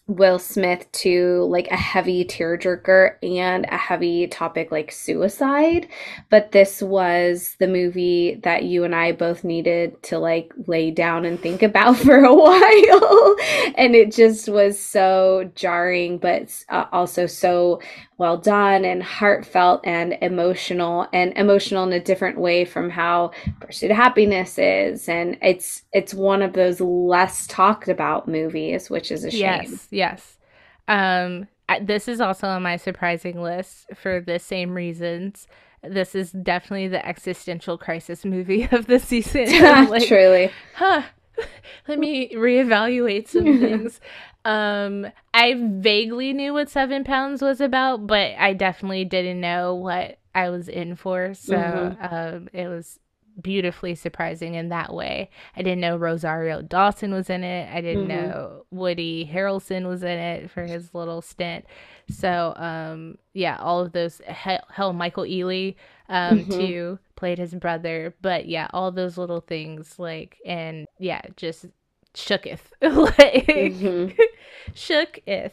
Will Smith to like a heavy tearjerker and a heavy topic like suicide. But this was the movie that you and I both needed to like lay down and think about for a while. and it just was so jarring, but uh, also so well done and heartfelt and emotional and emotional in a different way from how pursuit of happiness is and it's it's one of those less talked about movies which is a shame Yes, yes. Um, this is also on my surprising list for the same reasons. This is definitely the existential crisis movie of the season. Like, truly huh, let me reevaluate some things. Um, I vaguely knew what Seven Pounds was about, but I definitely didn't know what I was in for. So Mhm. um, it was beautifully surprising in that way. I didn't know Rosario Dawson was in it. I didn't Mhm. know Woody Harrelson was in it for his little stint. So um, yeah, all of those. Hell, hell Michael Ealy um, Mhm. too played his brother. But yeah, all those little things like and yeah, just shooketh like Mhm. shooketh.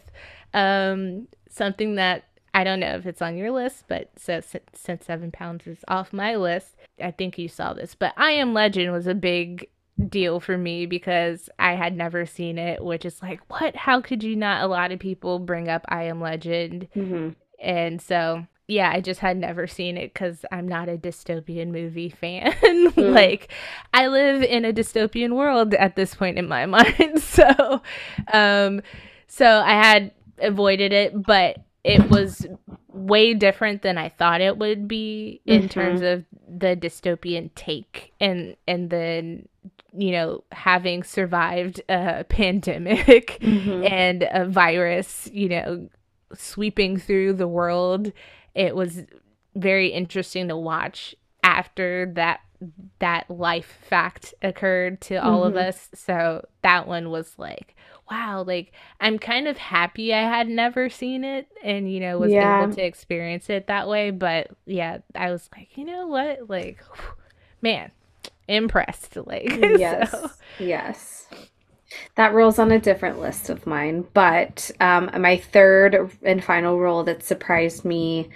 Um, something that I don't know if it's on your list, but so since, seven pounds is off my list, I think you saw this. But I Am Legend was a big deal for me because I had never seen it, which is like, what? How could you not? A lot of people bring up I Am Legend, Mhm. and so yeah, I just had never seen it because I'm not a dystopian movie fan. like, I live in a dystopian world at this point in my mind. So, um, so I had avoided it, but it was way different than I thought it would be in Mhm. terms of the dystopian take and and then you know having survived a pandemic Mhm. and a virus you know sweeping through the world it was very interesting to watch after that that life fact occurred to all of Mhm. us so that one was like wow like i'm kind of happy i had never seen it and you know was Yeah. able to experience it that way but yeah i was like you know what like man impressed like yes so yes that rolls on a different list of mine but um, my third and final role that surprised me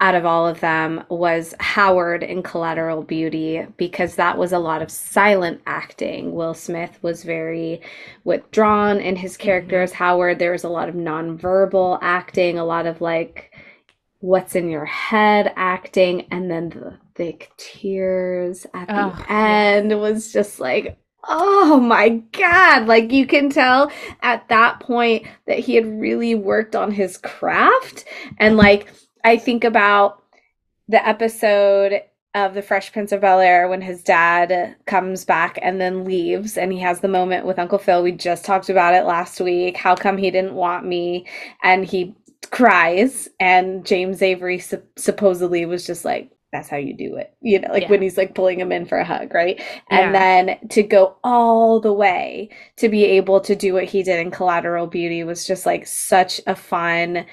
out of all of them was Howard in Collateral Beauty because that was a lot of silent acting. Will Smith was very withdrawn in his character as Howard. There was a lot of nonverbal acting, a lot of like what's in your head acting, and then the thick tears at the Oh, end was just like, oh my God. Like you can tell at that point that he had really worked on his craft. And like, I think about the episode of The Fresh Prince of Bel Air when his dad comes back and then leaves, and he has the moment with Uncle Phil. We just talked about it last week. How come he didn't want me? And he cries, and James Avery sup- supposedly was just like, that's how you do it. You know, like Yeah. when he's like pulling him in for a hug, right? And Yeah. then to go all the way to be able to do what he did in Collateral Beauty was just like such a fun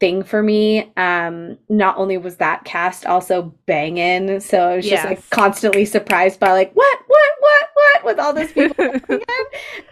thing for me. Um, not only was that cast also banging, so I was just like constantly surprised by like what, what, what, what with all those people.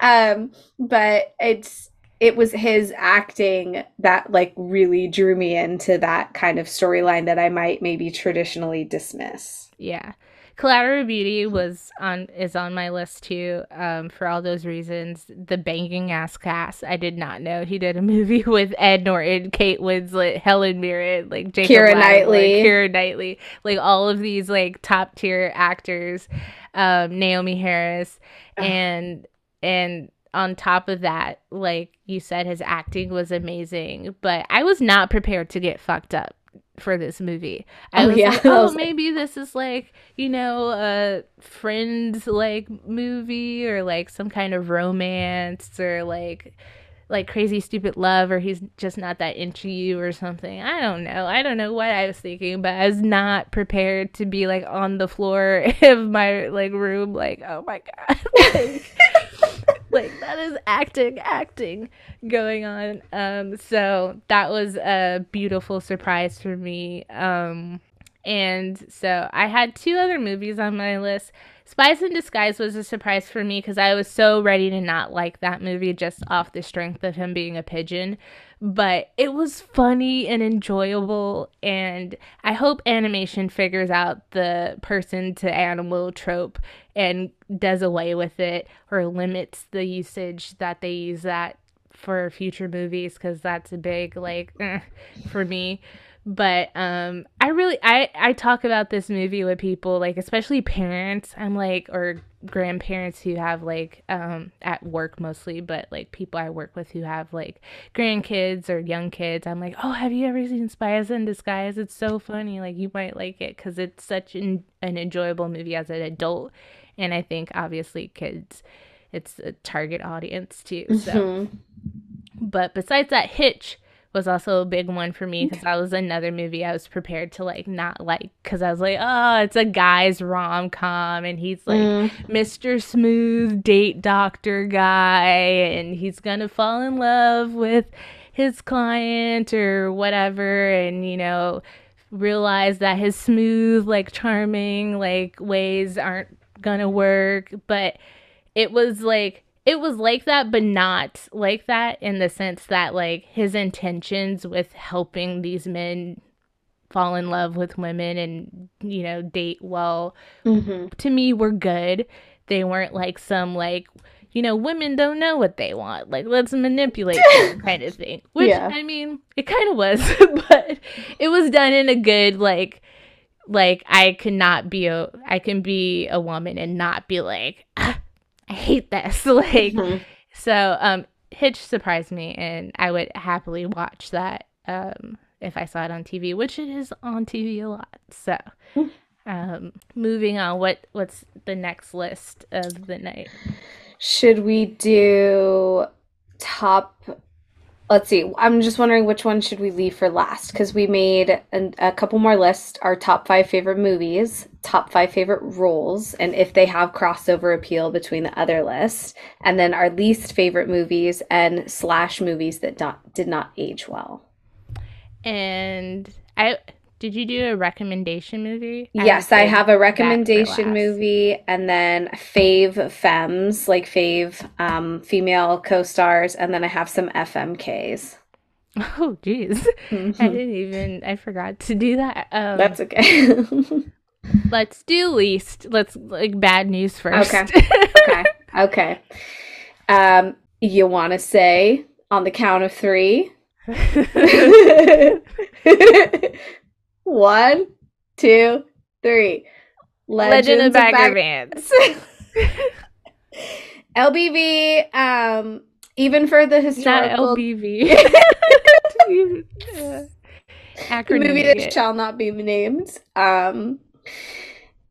Um, but it's it was his acting that like really drew me into that kind of storyline that I might maybe traditionally dismiss. Yeah. Collateral Beauty was on is on my list too. Um, for all those reasons, the banging ass cast. I did not know he did a movie with Ed Norton, Kate Winslet, Helen Mirren, like Jacob Keira Latimore, Knightley. Keira Knightley, like all of these like top tier actors. Um, Naomie Harris, and and on top of that, like you said, his acting was amazing. But I was not prepared to get fucked up for this movie. I Oh, was yeah. like, oh, was like- maybe this is like you know a friends like movie or like some kind of romance or like like crazy stupid love or he's just not that into you or something i don't know i don't know what i was thinking but i was not prepared to be like on the floor of my like room like oh my god like, like that is acting acting going on. Um so that was a beautiful surprise for me. Um and so i had two other movies on my list. Spies in disguise was a surprise for me because i was so ready to not like that movie just off the strength of him being a pigeon. But it was funny and enjoyable and i hope animation figures out the person to animal trope and does away with it or limits the usage that they use that for future movies because that's a big like eh, for me. But um i really i i talk about this movie with people like especially parents. I'm like or grandparents who have like um at work mostly but like people i work with who have like grandkids or young kids. I'm like oh have you ever seen spies in disguise? It's so funny. Like you might like it because it's such an, an enjoyable movie as an adult and i think obviously kids it's a target audience too so Mhm. but besides that, Hitch was also a big one for me because that was another movie I was prepared to like not like because I was like, oh, it's a guy's rom com and he's like Mm. Mr. Smooth date doctor guy and he's gonna fall in love with his client or whatever and you know realize that his smooth like charming like ways aren't gonna work but it was like it was like that but not like that in the sense that like his intentions with helping these men fall in love with women and you know date well Mhm. to me were good they weren't like some like you know women don't know what they want like let's manipulate them kind of thing which Yeah. i mean it kind of was but it was done in a good like like i cannot be a i can be a woman and not be like "Ah, i hate this like Mhm. so um hitch surprised me and i would happily watch that um if i saw it on tv which it is on tv a lot so Mm. um moving on what what's the next list of the night Should we do top? Let's see. I'm just wondering which one should we leave for last because we made an, a couple more lists. Our top five favorite movies, top five favorite roles, and if they have crossover appeal between the other lists, and then our least favorite movies and slash movies that did not age well. and i did you do a recommendation movie Yes, I have a recommendation movie and then fave femmes, like fave um, female co-stars, and then I have some FMKs. oh jeez i Mhm. didn't even i forgot to do that um That's okay. let's do least let's like bad news first Okay. okay. Okay. Um, you want to say on the count of three? One, two, three. legend of Legends bagger Bag- vans LBV, um, even for the historical. not lbv acronym movie that shall not be named. Um,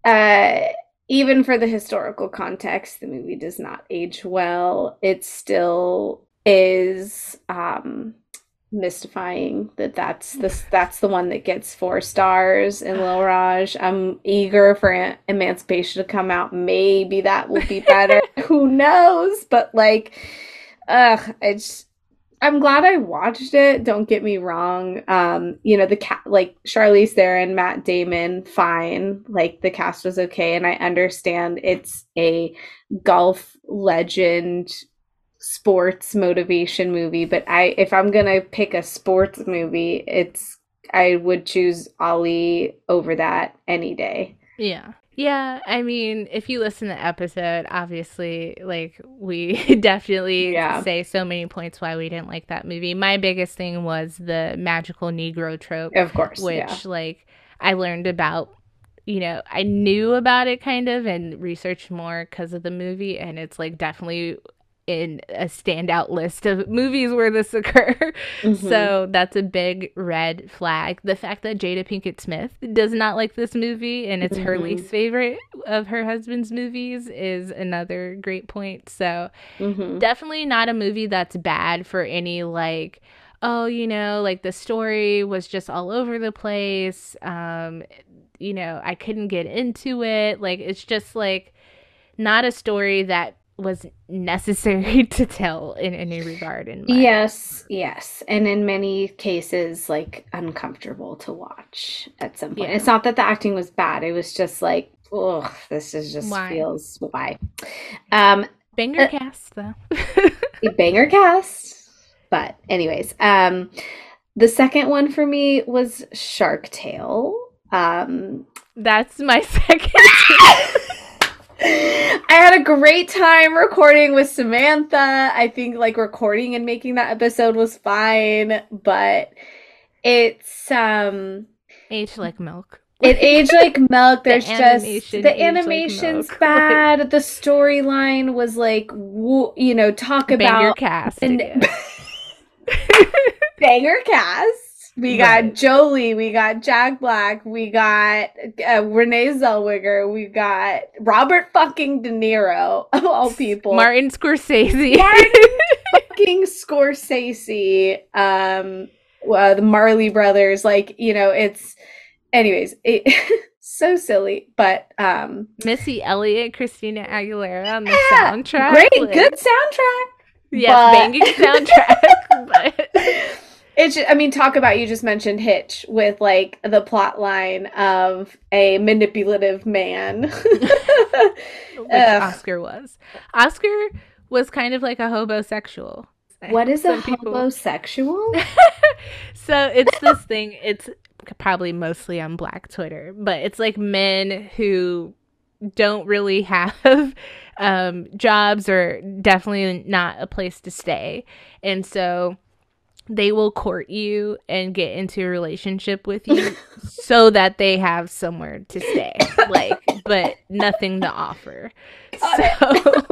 uh, even for the historical context, the movie does not age well. It still is um, mystifying that that's the that's the one that gets four stars in Lil Raj. I'm eager for Emancipation to come out. Maybe that will be better. Who knows? But like, ugh, it's I'm glad I watched it. Don't get me wrong. Um, you know, the cat like Charlize Theron, Matt Damon, fine. Like the cast was okay, and I understand it's a golf legend sports motivation movie, but I if I'm gonna pick a sports movie, it's I would choose Ali over that any day. Yeah. Yeah, I mean, if you listen to the episode, obviously, like, we definitely Yeah. say so many points why we didn't like that movie. My biggest thing was the magical Negro trope, Of course. which, yeah. like, I learned about, you know, I knew about it kind of and researched more because of the movie, and it's, like, definitely in a standout list of movies where this occur. Mhm. So that's a big red flag. The fact that Jada Pinkett Smith does not like this movie and it's her Mhm. least favorite of her husband's movies is another great point. So Mhm. definitely not a movie that's bad for any like oh, you know, like the story was just all over the place. Um you know, I couldn't get into it. Like it's just like not a story that was necessary to tell in any regard in my Yes, yes. And in many cases, like uncomfortable to watch at some point. Yeah. It's not that the acting was bad, it was just like, ugh, this is just Why? feels why. Um, banger Uh, cast though. banger cast. But anyways, um the second one for me was Shark Tale. Um That's my second. I had a great time recording with Samantha. I think like recording and making that episode was fine, but it's um Aged like milk. it aged like milk. The There's just the aged like animation's milk. bad. the storyline was like you know talk Banger about cast. and- banger cast. We got Right. Jolie, we got Jack Black, we got uh, Renee Zellweger, we got Robert fucking De Niro of all people. Martin Scorsese. Martin fucking Scorsese, um, uh, the Marley brothers, like you know, it's. Anyways, it so silly, but um, Missy Elliott, Christina Aguilera on the Yeah, soundtrack. great, like- good soundtrack. Yes, but- banging soundtrack. but It's. ju- I mean, talk about you just mentioned Hitch with like the plot line of a manipulative man. which Ugh. Oscar was. Oscar was kind of like a hobosexual. what is a Some people- homosexual? so it's this thing it's probably mostly on black twitter but it's like men who don't really have um jobs or definitely not a place to stay and so they will court you and get into a relationship with you so that they have somewhere to stay like but nothing to offer. So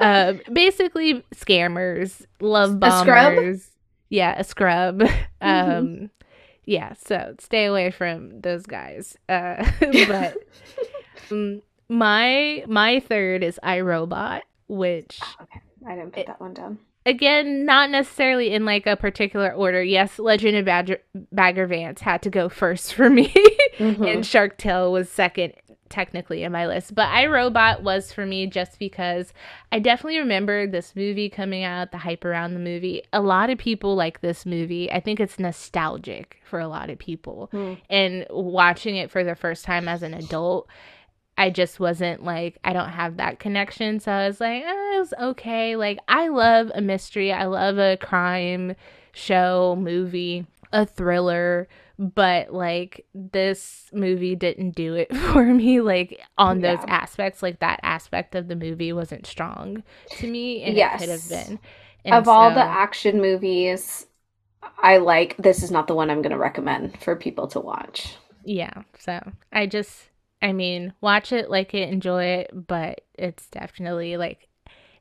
uh, basically scammers love A bombers. Yeah a scrub. Um yeah so stay away from those guys. Uh but um, my my third is iRobot which okay, I didn't put that one down. Again not necessarily in like a particular order yes legend of Badger, bagger vance had to go first for me Mhm. and Shark Tale was second technically in my list. But iRobot was for me just because I definitely remember this movie coming out, the hype around the movie. A lot of people like this movie. I think it's nostalgic for a lot of people. Hmm. And watching it for the first time as an adult, I just wasn't like I don't have that connection. So I was like, eh, it was okay. Like I love a mystery. I love a crime show, movie, a thriller, but like this movie didn't do it for me like on those aspects. Like that aspect of the movie wasn't strong to me and it could have Yes. been. of all the action movies I like, this is not the one I'm going to recommend for people to watch. yeah so i just i mean watch it like it enjoy it but it's definitely like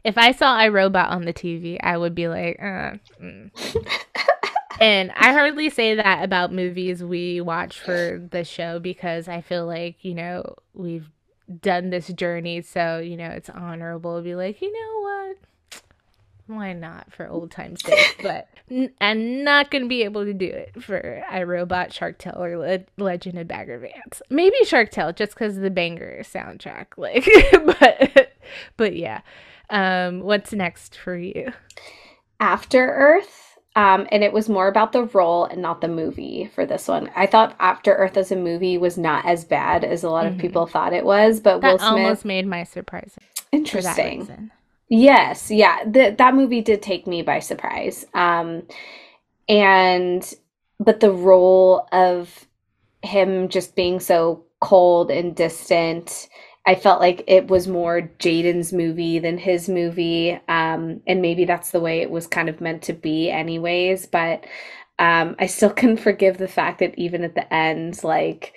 if i saw iRobot on the tv i would be like uh, mm. and i hardly say that about movies we watch for the show because i feel like you know we've done this journey so you know it's honorable to be like you know what why not for old time's sake but n- i'm not gonna be able to do it for iRobot, Shark Tale, or Le- Legend of Bagger Vance. Maybe Shark Tale, just because of the banger soundtrack. Like, but but yeah. Um, what's next for you? After Earth. Um, and it was more about the role and not the movie for this one. I thought After Earth as a movie was not as bad as a lot of Mhm. people thought it was, but Will Smith, almost made my surprise that interesting. Yes, yeah, th that movie did take me by surprise. Um, and but the role of him just being so cold and distant, I felt like it was more Jaden's movie than his movie. Um, and maybe that's the way it was kind of meant to be, anyways. But um, I still couldn't forgive the fact that even at the end, like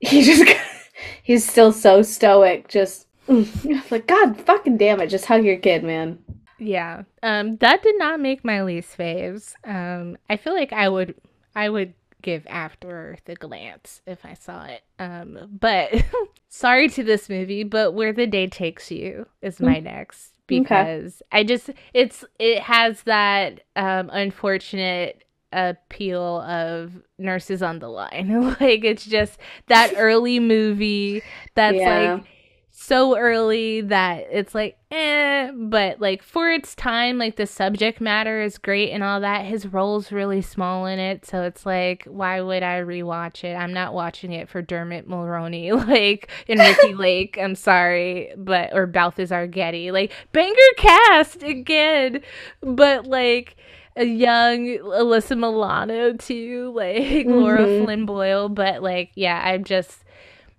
he just he's still so stoic, just like God fucking damn it, just hug your kid, man. Yeah. Um that did not make my least faves. Um I feel like I would I would give After a glance if I saw it. Um but sorry to this movie, but Where the Day Takes You is my next because I just it's it has that um unfortunate appeal of nurses on the line. like it's just that early movie that's Yeah. like so early that it's like eh but like for its time like the subject matter is great and all that his role's really small in it so it's like why would i rewatch it i'm not watching it for dermot mulroney like in ricki lake i'm sorry but or balthazar getty like banger cast again but like a young Alyssa Milano too, like Lara Mhm. Flynn Boyle, but like yeah, I'm just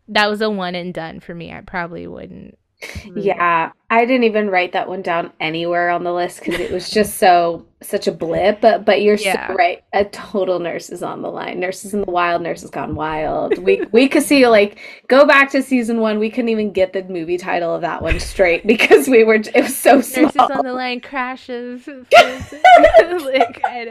that was a one and done for me. I probably wouldn't. really- Yeah, I didn't even write that one down anywhere on the list because it was just so such a blip. But but you're Yeah. so right. A total nurse is on the line. Nurses in the wild. Nurses gone wild. We we could see like go back to season one. We couldn't even get the movie title of that one straight because we were it was so small. Nurses on the line crashes. like, I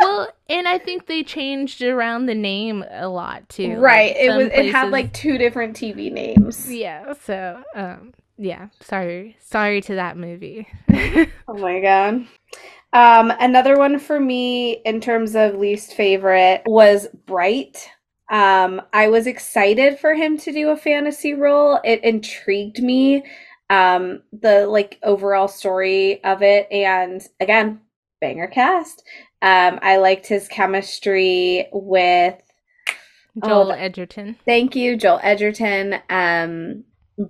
well, and I think they changed around the name a lot too. like, Right. It some was it had like two different TV names. yeah. So um yeah, sorry, sorry to that movie. Oh my god. Um, another one for me in terms of least favorite was Bright. Um, I was excited for him to do a fantasy role. It intrigued me. Um, the like overall story of it, and again, banger cast. Um, I liked his chemistry with Joel that- Edgerton. Thank you, Joel Edgerton. Um,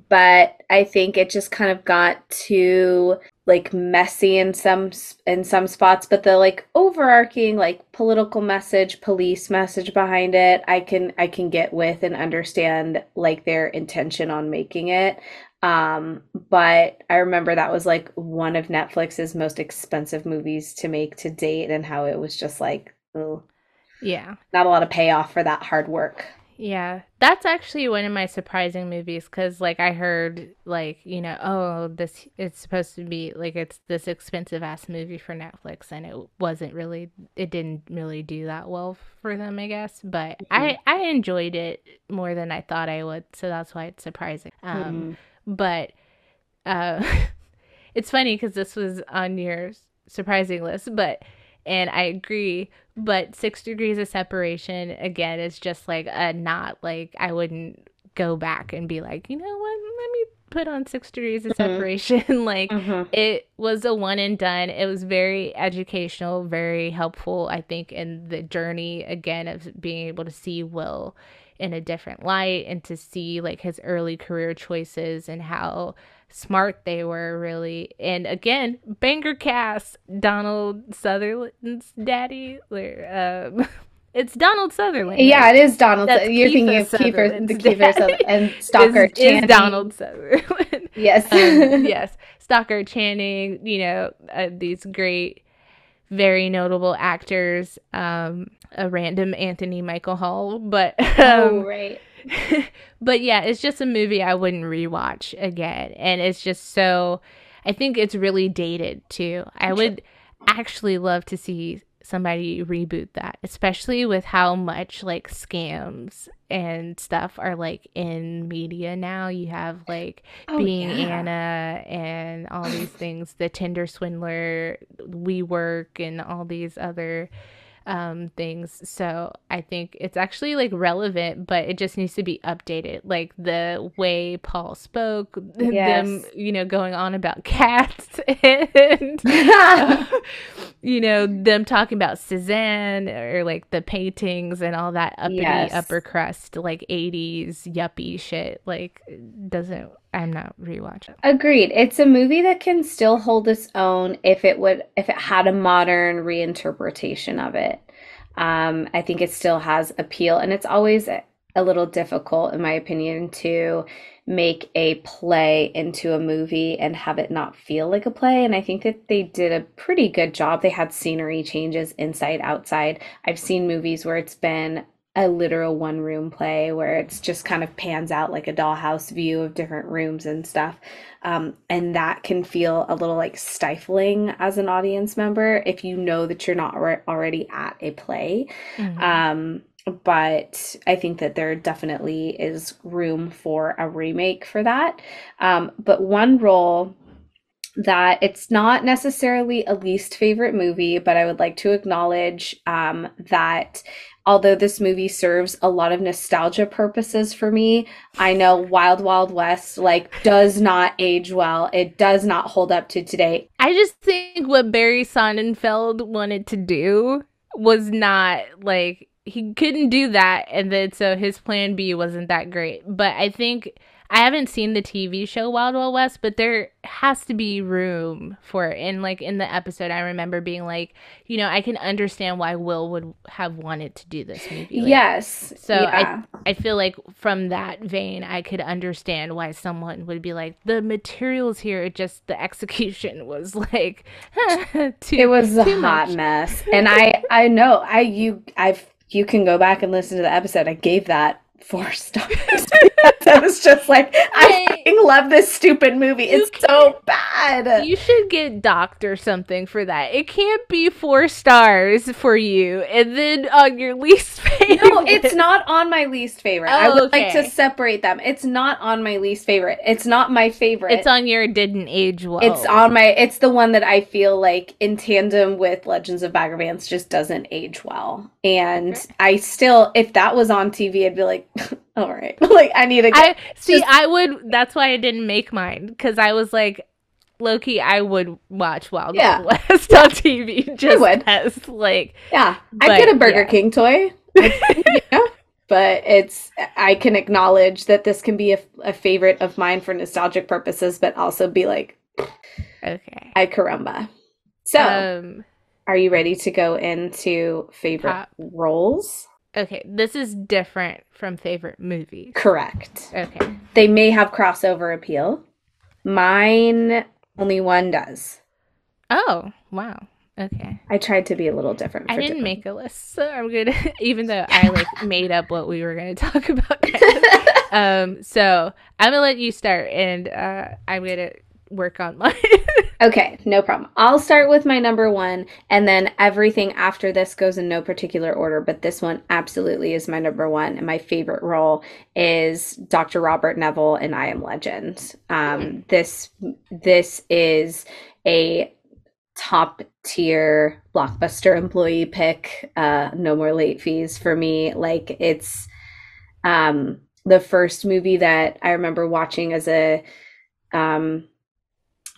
but I think it just kind of got too like messy in some in some spots. But the like overarching like political message, police message behind it, I can I can get with and understand like their intention on making it. Um, but I remember that was like one of Netflix's most expensive movies to make to date, and how it was just like, oh, Yeah. not a lot of payoff for that hard work. Yeah, that's actually one of my surprising movies because, like, I heard, like, you know, oh, this it's supposed to be like it's this expensive ass movie for Netflix, and it wasn't really, it didn't really do that well for them, I guess. But I I enjoyed it more than I thought I would, so that's why it's surprising. Um, but uh, it's funny because this was on your surprising list, but and I agree. But six degrees of separation again is just like a not like I wouldn't go back and be like, you know what, let me put on six degrees of Mhm. separation. like Mhm. it was a one and done. It was very educational, very helpful, I think, in the journey again of being able to see Will in a different light and to see like his early career choices and how smart they were really and again banger cast donald sutherland's daddy or, um, it's donald sutherland Yeah, right? it is Donald. That's You're thinking of Kiefer the Kiefer. Sutherland and Stockard is, is Channing. donald sutherland Yes. um, yes, Stockard Channing, you know, uh, these great, very notable actors. Um, a random Anthony Michael Hall, but oh, um, right. but yeah, it's just a movie I wouldn't rewatch again, and it's just so. I think it's really dated too. I would actually love to see somebody reboot that, especially with how much like scams and stuff are like in media now. You have like Oh, being yeah. Anna and all these things, the Tinder swindler, WeWork, and all these other um, things. So I think it's actually like relevant, but it just needs to be updated. Like the way Paul spoke, th- them, you know, going on about cats and, you know, them talking about Cézanne or like the paintings and all that uppity Yes. upper crust, like 80s yuppie shit. Like, doesn't, I'm not rewatching. Agreed. It's a movie that can still hold its own if it would if it had a modern reinterpretation of it. Um, I think it still has appeal, and it's always a, little difficult, in my opinion, to make a play into a movie and have it not feel like a play. And I think that they did a pretty good job. They had scenery changes inside, outside. I've seen movies where it's been a literal one room play where it's just kind of pans out like a dollhouse view of different rooms and stuff. Um, and that can feel a little like stifling as an audience member if you know that you're not alre- already at a play. Mhm. Um, but I think that there definitely is room for a remake for that. Um, but one role that it's not necessarily a least favorite movie, but I would like to acknowledge um, that although this movie serves a lot of nostalgia purposes for me, I know Wild Wild West like does not age well. It does not hold up to today. I just think what Barry Sonnenfeld wanted to do was not like he couldn't do that, and then so his plan B wasn't that great. But I think I haven't seen the TV show Wild Wild West, but there has to be room for it. And like in the episode, I remember being like, you know, I can understand why Will would have wanted to do this movie. Like, yes. So yeah. I I feel like from that vein, I could understand why someone would be like, the materials here, just the execution was like, too, it was a hot much. mess and i i know i you i've you can go back and listen to the episode i gave that four stars i was just like i love this stupid movie it's so bad You should get docked or something for that. It can't be four stars for you, and then on your least favorite. no it's not on my least favorite i Oh, would like to separate them it's not on my least favorite it's not my favorite It's on your didn't age well. It's on my. It's the one that I feel like in tandem with Legends of Bagger Vance just doesn't age well. And I still, if that was on TV, I'd be like, all right, like I need to. Get, I see. just- I would. That's why I didn't make mine because I was like, Loki. I would watch Wild Yeah. Wild West on TV just would. as like. yeah, but, I'd get a Burger yeah. King toy. I- you know? But it's. I can acknowledge that this can be a, a favorite of mine for nostalgic purposes, but also be like, Okay. I caramba. So, Um. are you ready to go into favorite Pop. roles? Okay. This is different from favorite movie. Correct. Okay. They may have crossover appeal. Mine, only one does. Oh wow. Okay. I tried to be a little different. I didn't different- make a list, so I'm good. Even though I like made up what we were going to talk about. um. So I'm gonna let you start, and uh, I'm gonna work on mine. okay, no problem. I'll start with my number one, and then everything after this goes in no particular order. But this one absolutely is my number one, and my favorite role is Dr. Robert Neville in I Am Legend. Um, this this is a top tier blockbuster employee pick. Uh, no more late fees for me. Like it's um, the first movie that I remember watching as a um,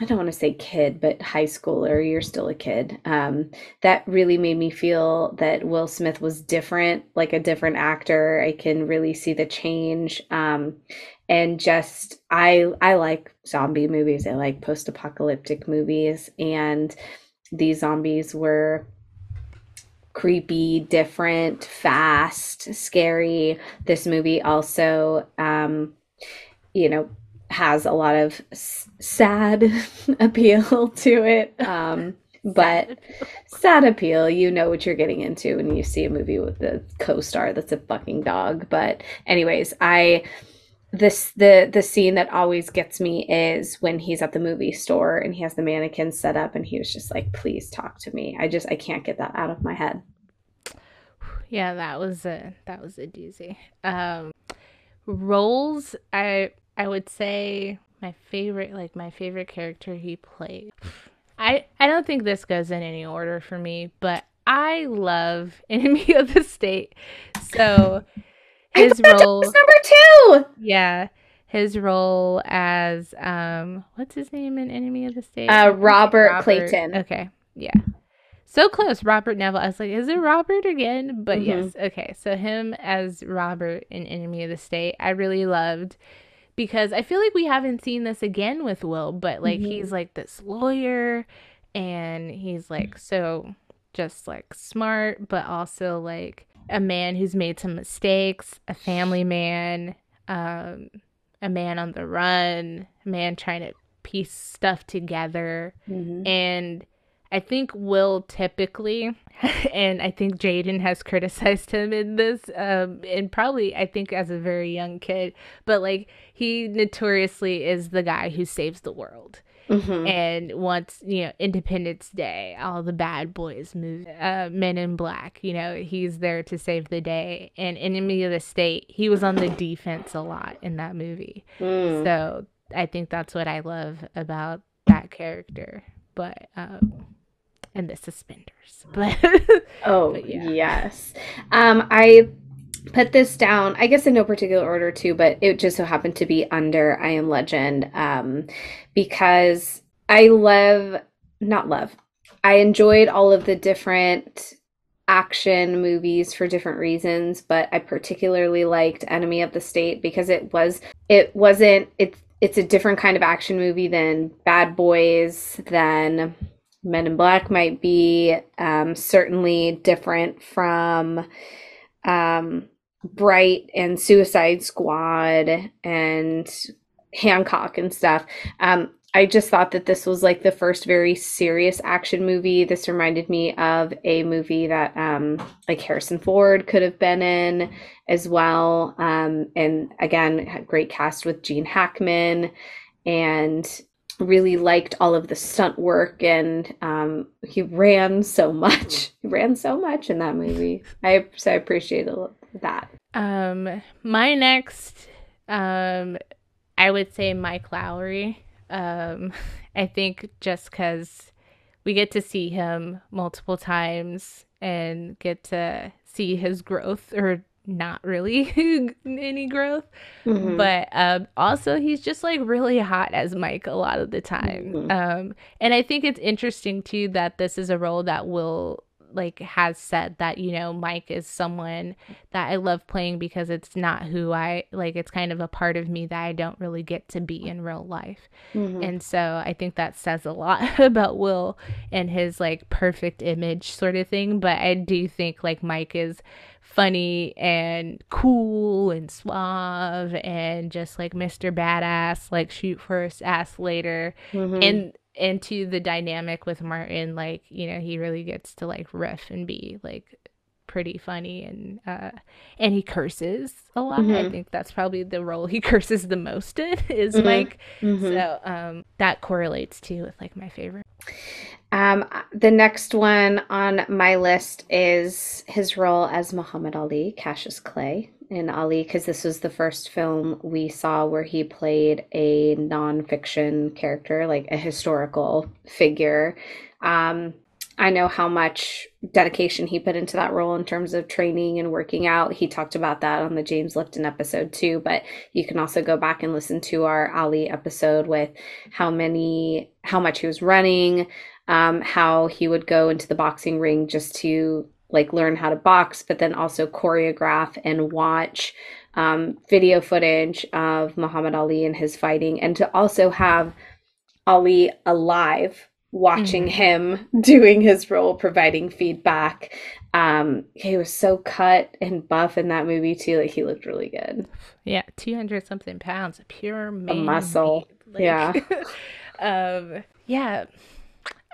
I don't want to say kid, but high schooler. You're still a kid. Um, that really made me feel that Will Smith was different, like a different actor. I can really see the change. Um, and just I I like zombie movies. I like post-apocalyptic movies, and these zombies were creepy, different, fast, scary. This movie also, um, you know, has a lot of s- sad appeal to it. Um, but sad appeal, you know what you're getting into when you see a movie with the co-star that's a fucking dog. But anyways, I this the the scene that always gets me is when he's at the movie store and he has the mannequin set up and he was just like, "Please talk to me." I just I can't get that out of my head. yeah, that was a that was a doozy. Um, roles, I I would say my favorite, like my favorite character he played. I I don't think this goes in any order for me, but I love Enemy of the State. So his role, number two. yeah, his role as um, what's his name in Enemy of the State? Uh, Robert Clayton. Okay, yeah, so close, Robert Neville. I was like, is it Robert again? But Mhm. yes, okay. So him as Robert in Enemy of the State, I really loved because I feel like we haven't seen this again with Will, but like Mhm. he's like this lawyer and he's like so just like smart, but also like a man who's made some mistakes, a family man, um, a man on the run, a man trying to piece stuff together. Mhm. And I think Will typically, and I think Jaden has criticized him in this, um, and probably I think as a very young kid, but like he notoriously is the guy who saves the world. Mhm. And once you know Independence Day, all the bad boys move, uh, Men in Black. You know he's there to save the day. And Enemy of the State, he was on the defense a lot in that movie. Mm. So I think that's what I love about that character. But um and the suspenders. But Oh, But yeah. yes. Um, I put this down, I guess in no particular order too, but it just so happened to be under I Am Legend um, because I love, not love, I enjoyed all of the different action movies for different reasons, but I particularly liked Enemy of the State because it was, it wasn't, it's, it's a different kind of action movie than Bad Boys, than Men in Black might be um, certainly different from um, Bright and Suicide Squad and Hancock and stuff. Um, I just thought that this was like the first very serious action movie. This reminded me of a movie that um, like Harrison Ford could have been in as well. Um, and again, great cast with Gene Hackman and really liked all of the stunt work and um, he ran so much. He ran so much in that movie. I so i appreciate that. Um my next um I would say Mike Lowrey. Um I think just cuz we get to see him multiple times and get to see his growth or not really any growth Mhm. but um, also he's just like really hot as Mike a lot of the time. Mhm. Um, and I think it's interesting too that this is a role that Will like has said that you know Mike is someone that I love playing because it's not who I like. It's kind of a part of me that I don't really get to be in real life. Mhm. And so I think that says a lot about Will and his like perfect image sort of thing. But I do think like Mike is funny and cool and suave and just like Mr. Badass, like shoot first, ask later. Mhm. And into the dynamic with Martin, like, you know, he really gets to like riff and be like pretty funny and uh and he curses a lot. I Mhm. think that's probably the role he curses the most in is Mhm. Mike. Mhm. So um that correlates too with like my favorite. Um, the next one on my list is his role as Muhammad Ali, Cassius Clay in Ali, because this was the first film we saw where he played a nonfiction character, like a historical figure. Um, I know how much dedication he put into that role in terms of training and working out. He talked about that on the James Lipton episode too, but you can also go back and listen to our Ali episode with how many, how much he was running, um, how he would go into the boxing ring just to like learn how to box, but then also choreograph and watch um, video footage of Muhammad Ali and his fighting, and to also have Ali alive watching Mhm. him doing his role, providing feedback. Um, he was so cut and buff in that movie too. Like he looked really good. Yeah, two hundred something pounds pure muscle. meat. Yeah. um. Yeah.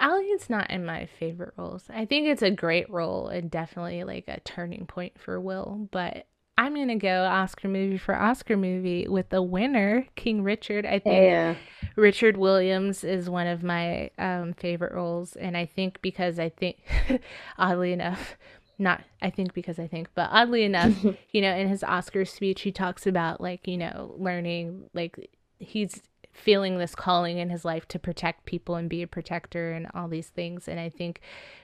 Ali is not in my favorite roles. I think it's a great role and definitely like a turning point for Will. But I'm gonna go Oscar movie for Oscar movie with the winner, King Richard. I think Yeah. Richard Williams is one of my um, favorite roles, and I think because I think, oddly enough, not I think because I think, but oddly enough, you know, in his Oscar speech, he talks about like you know learning like he's feeling this calling in his life to protect people and be a protector and all these things. And I think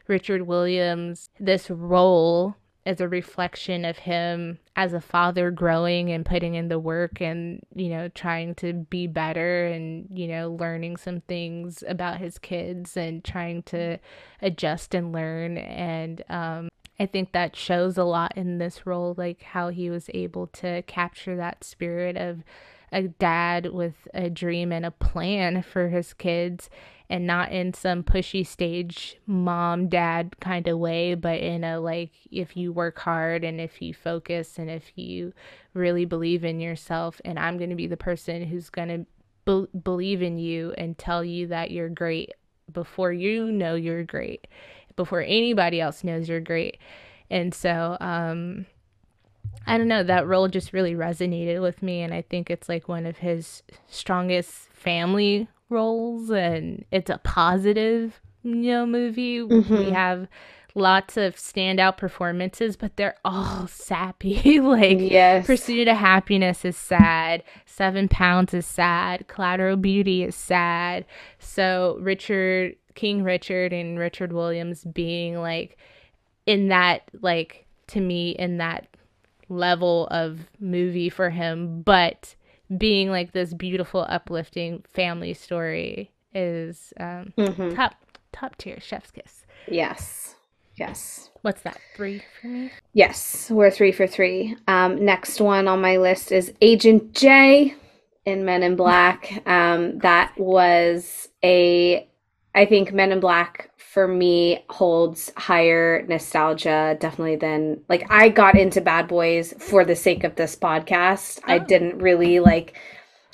Richard Williams, this role is a reflection of him as a father growing and putting in the work and you know trying to be better and you know learning some things about his kids and trying to adjust and learn. And um I think that shows a lot in this role like how he was able to capture that spirit of a dad with a dream and a plan for his kids and not in some pushy stage mom dad kind of way but in a like if you work hard and if you focus and if you really believe in yourself and i'm going to be the person who's going to be- believe in you and tell you that you're great before you know you're great before anybody else knows you're great. And so um I don't know, that role just really resonated with me and I think it's like one of his strongest family roles and it's a positive, you know, movie. We Mhm. have lots of standout performances, but they're all sappy. like Yes. Pursuit of Happiness is sad. Seven Pounds is sad. Collateral Beauty is sad. So Richard King Richard and Richard Williams being like in that like to me in that level of movie for him, but being like this beautiful, uplifting family story is um, Mhm. top top tier. Chef's kiss. Yes. Yes. What's that? Three for me. Yes, we're three for three. Um, next one on my list is Agent J in Men in Black. Um, that was a, I think Men in Black for me holds higher nostalgia definitely than like I got into Bad Boys for the sake of this podcast. I Oh. didn't really like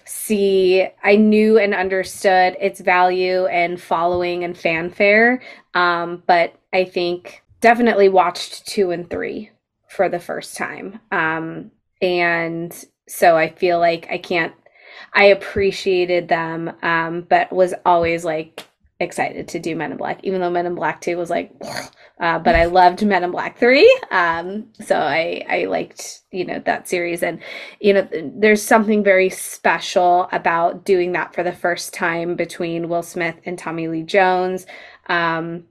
see I knew and understood its value and following and fanfare. Um, but I think definitely watched two and three for the first time. Um, and so I feel like I can't, I appreciated them, um, but was always like excited to do Men in Black, even though Men in Black 2 was like, uh, but I loved Men in Black 3. Um, so I, I liked, you know, that series. And, you know, there's something very special about doing that for the first time between Will Smith and Tommy Lee Jones. Um,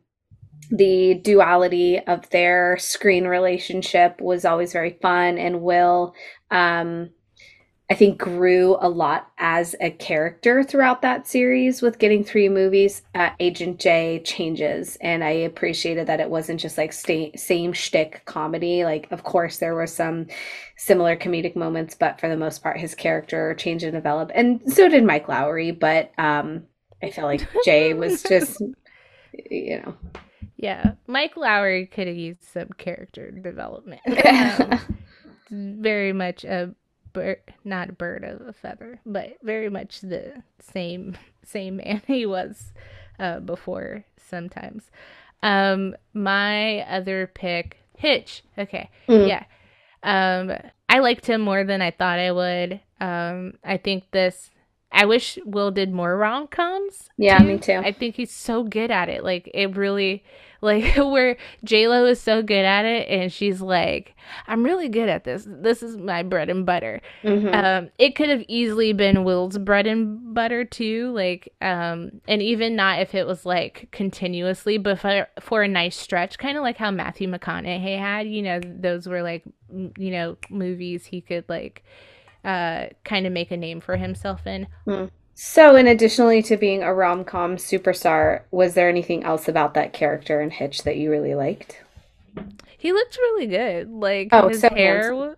the duality of their screen relationship was always very fun and will um i think grew a lot as a character throughout that series with getting three movies. Uh, agent j changes and i appreciated that it wasn't just like sta same shtick comedy. Like of course there were some similar comedic moments but for the most part his character changed and developed. And so did mike lowrey but um i felt like jay was just you know. Yeah, Mike Lowrey could have used some character development. Um, very much a bird, not a bird of a feather, but very much the same same man he was uh, before. Sometimes, um, my other pick, Hitch. Okay, Mm. yeah, um, I liked him more than I thought I would. Um, I think this. I wish Will did more rom coms. Yeah, me too. I think he's so good at it. Like it really, like where J Lo is so good at it, and she's like, "I'm really good at this. This is my bread and butter." Mhm. Um, it could have easily been Will's bread and butter too. Like, um, and even not if it was like continuously, but for for a nice stretch, kind of like how Matthew McConaughey had. You know, those were like, m- you know, movies he could like, uh, kind of make a name for himself in. So, in additionally to being a rom com superstar, was there anything else about that character in Hitch that you really liked? He looked really good. Like Oh, his so hair handsome. wa-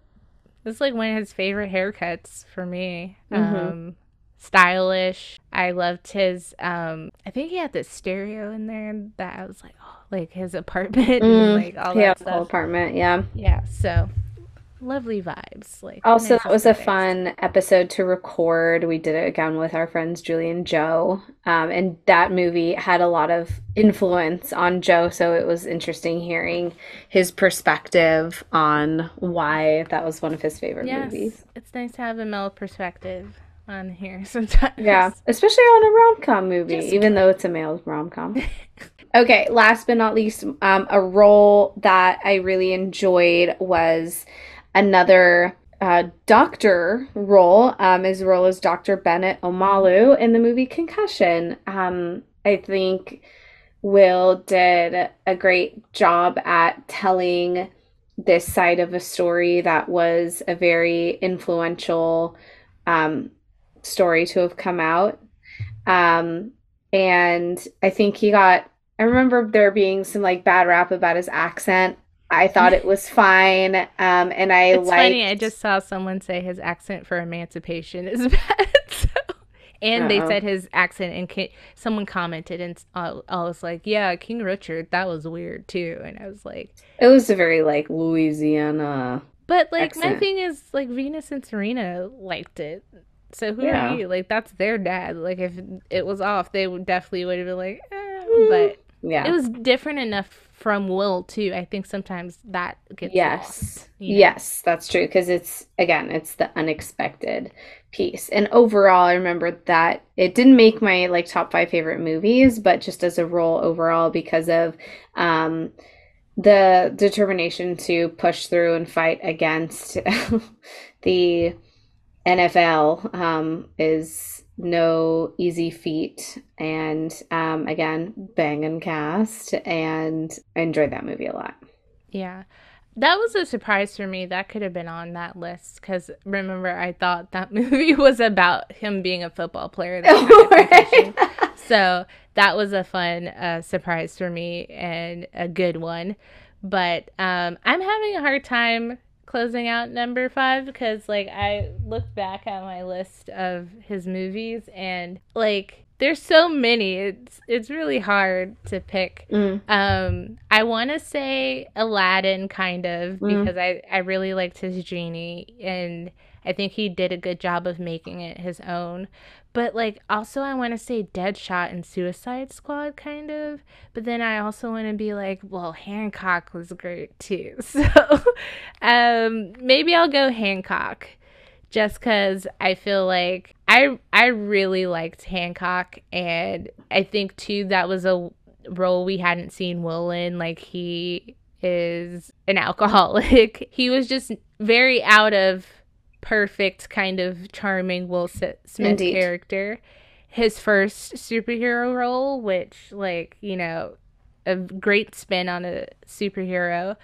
was like one of his favorite haircuts for me. Mhm. Um stylish. I loved his um I think he had this stereo in there that I was like, oh, like his apartment and Mm, like all yeah, that the whole apartment. Yeah. Yeah, so lovely vibes. Like Also, nice that was a fun episode to record. We did it again with our friends Julie and Joe. Um, and that movie had a lot of influence on Joe. So it was interesting hearing his perspective on why that was one of his favorite Yes, movies. it's nice to have a male perspective on here sometimes. Yeah, especially on a rom com movie, Just- even though it's a male rom com. okay, last but not least, um, a role that I really enjoyed was another uh, doctor role. Um, his role as Dr. Bennett Omalu in the movie Concussion. Um, I think Will did a great job at telling this side of a story that was a very influential um, story to have come out. Um, and I think he got, I remember there being some like bad rap about his accent. I thought it was fine. Um, and I It's liked, funny. I just saw someone say his accent for emancipation is bad. so. And they Uh-oh. said his accent, and someone commented, and I, I was like, "Yeah, King Richard, that was weird too." And I was like, it was a very like Louisiana. "But like, my thing is, like, Venus and Serena liked it, so who Yeah. are you? Like, that's their dad. Like, if it was off, they would definitely would have been like, eh. Mm. but Yeah. it was different enough from Will too. I think sometimes that gets Yes. lost, you know? Yes, that's true. Because it's, again, it's the unexpected piece. And overall, I remember that it didn't make my like top five favorite movies, but just as a role overall, because of um, the determination to push through and fight against the NFL um, is no easy feat. And um, again, bang and cast. And I enjoyed that movie a lot. Yeah. That was a surprise for me. That could have been on that list because remember, I thought that movie was about him being a football player. That concussion. so that was a fun uh, surprise for me and a good one. But um, I'm having a hard time closing out number five because, like, I looked back at my list of his movies and, like, there's so many. It's it's really hard to pick. Mm. Um, I want to say Aladdin, kind of, Mm. because I I really liked his genie, and I think he did a good job of making it his own. But like, also, I want to say Deadshot and Suicide Squad, kind of. But then I also want to be like, well, Hancock was great too. So, um, maybe I'll go Hancock just because I feel like I I really liked Hancock, and I think too that was a role we hadn't seen Will in. Like he is an alcoholic. he was just very out of perfect kind of charming Will Smith Indeed. character. His first superhero role, which like you know, a great spin on a superhero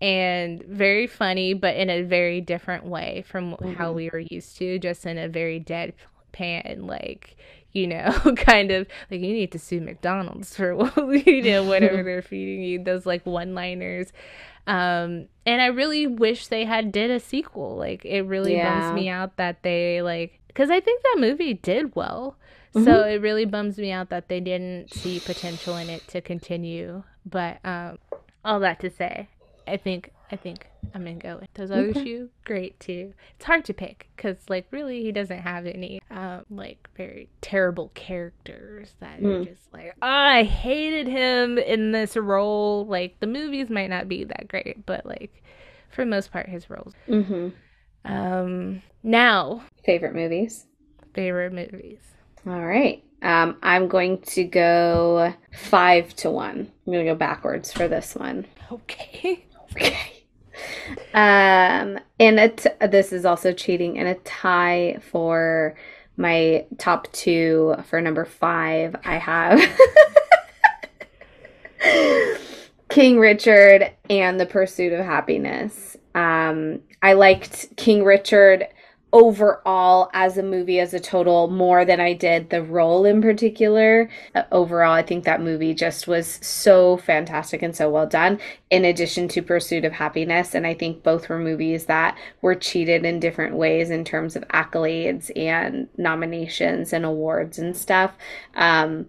and very funny, but in a very different way from how Mhm. we were used to, just in a very deadpan, like, you know, kind of like you need to sue McDonald's for you know whatever they're feeding you. Those like one liners, um, and I really wish they had did a sequel. Like it really Yeah. bums me out that they like because I think that movie did well. So Mhm. it really bums me out that they didn't see potential in it to continue. But um, all that to say, I think I think I'm gonna go with those other Okay. two. Great too. It's hard to pick because like really he doesn't have any um, like very terrible characters that are Mm. just like oh, I hated him in this role. Like the movies might not be that great, but like for the most part his roles. Mm-hmm. Um, now Favorite movies? favorite movies. All right. Um, I'm going to go five to one. I'm to go backwards for this one. Okay. Okay. Um, in a t- this is also cheating in a tie for my top two for number five. I have King Richard and The Pursuit of Happiness. Um, I liked King Richard overall as a movie as a total more than I did the role in particular. Uh, overall, I think that movie just was so fantastic and so well done in addition to Pursuit of Happiness. And I think both were movies that were cheated in different ways in terms of accolades and nominations and awards and stuff. Um,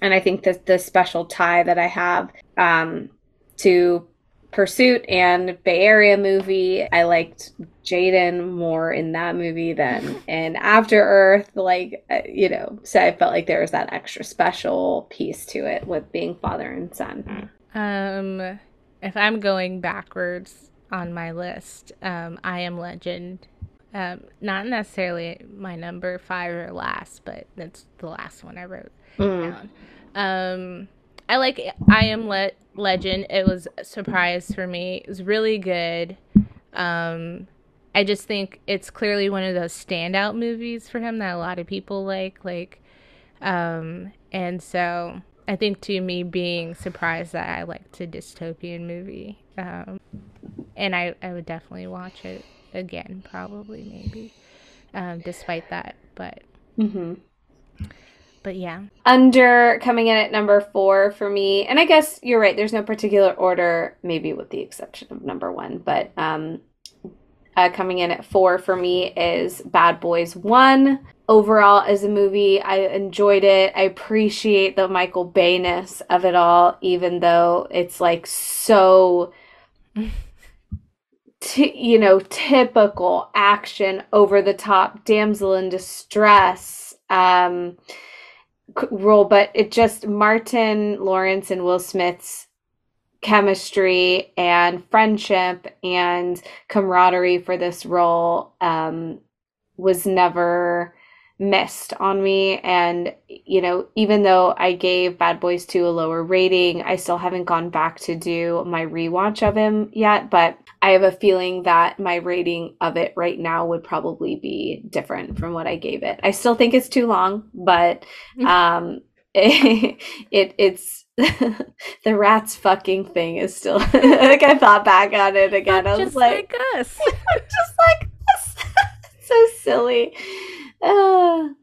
and I think that the special tie that I have um, to Pursuit and Bay Area movie, I liked Jaden more in that movie than in After Earth. Like, uh, you know, so I felt like there was that extra special piece to it with being father and son. Um, if I'm going backwards on my list, um, I Am Legend. Um, not necessarily my number five or last, but that's the last one I wrote Mm. down. Um, I like I Am Le- Legend. It was a surprise for me. It was really good. Um, I just think it's clearly one of those standout movies for him that a lot of people like. Like, um, and so I think to me being surprised that I liked a dystopian movie, um, and I I would definitely watch it again, probably maybe, um, despite that. But hmm but yeah, Under coming in at number four for me, and I guess you're right. There's no particular order, maybe with the exception of number one, but um, uh, coming in at four for me is Bad Boys One. Overall, as a movie, I enjoyed it. I appreciate the Michael Bayness of it all, even though it's like so, t- you know, typical action, over the top, damsel in distress. Um, role, but it just Martin Lawrence and Will Smith's chemistry and friendship and camaraderie for this role um, was never missed on me. And, you know, even though I gave Bad Boys 2 a lower rating, I still haven't gone back to do my rewatch of him yet, but I have a feeling that my rating of it right now would probably be different from what I gave it. I still think it's too long, but um it, it's the rats fucking thing is still like I thought back on it again. I was just like, like us. just like this. so silly. Uh,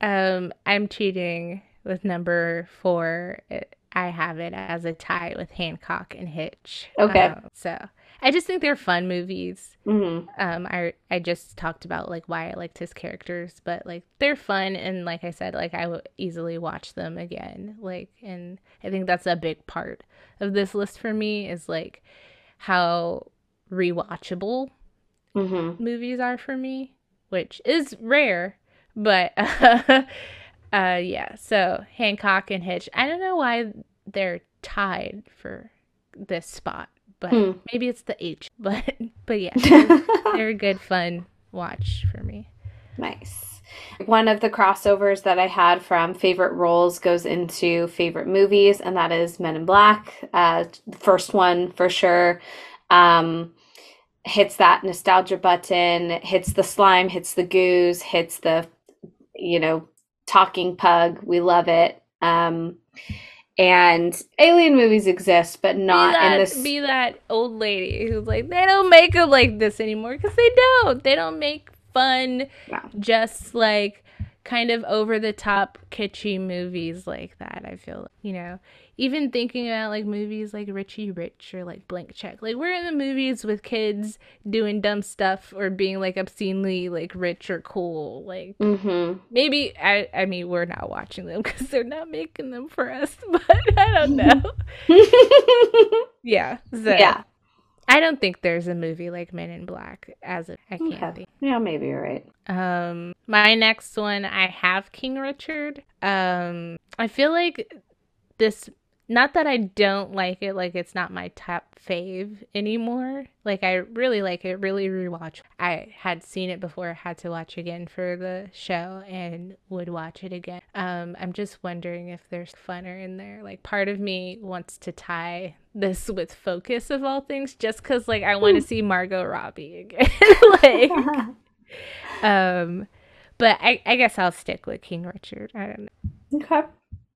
Um, I'm cheating with number four. It, I have it as a tie with Hancock and Hitch. Okay. Um, so I just think they're fun movies. mhm. Um, I I just talked about like why I liked his characters, but like they're fun and like I said, like I would easily watch them again. Like, and I think that's a big part of this list for me is like how rewatchable Mhm. movies are for me, which is rare, but uh, yeah. So Hancock and Hitch. I don't know why they're tied for this spot, but Hmm. maybe it's the H. But but yeah, they're, they're a good fun watch for me. Nice. One of the crossovers that I had from favorite roles goes into favorite movies, and that is Men in Black. Uh, the first one for sure. Um, hits that nostalgia button, hits the slime, hits the goose, hits the, you know, talking pug. We love it. Um, and alien movies exist, but not that, in this. Be that old lady who's like, they don't make them like this anymore because they don't. They don't make fun, No. just like kind of over the top kitschy movies like that. I feel you know, even thinking about like movies like Richie Rich or like Blank Check. Like we're in the movies with kids doing dumb stuff or being like obscenely like rich or cool. Like Mm-hmm. maybe I I mean we're not watching them because they're not making them for us, but I don't know. Yeah. So yeah. I don't think there's a movie like Men in Black as a I can't Okay. think. Yeah, maybe you're right. Um my next one I have King Richard. Um I feel like this not that I don't like it, like it's not my top fave anymore. Like I really like it, really rewatch. I had seen it before, had to watch again for the show and would watch it again. Um I'm just wondering if there's funner in there. Like part of me wants to tie this with focus of all things just cuz like I want to see Margot Robbie again. like um but I, I guess I'll stick with King Richard. I don't know. okay.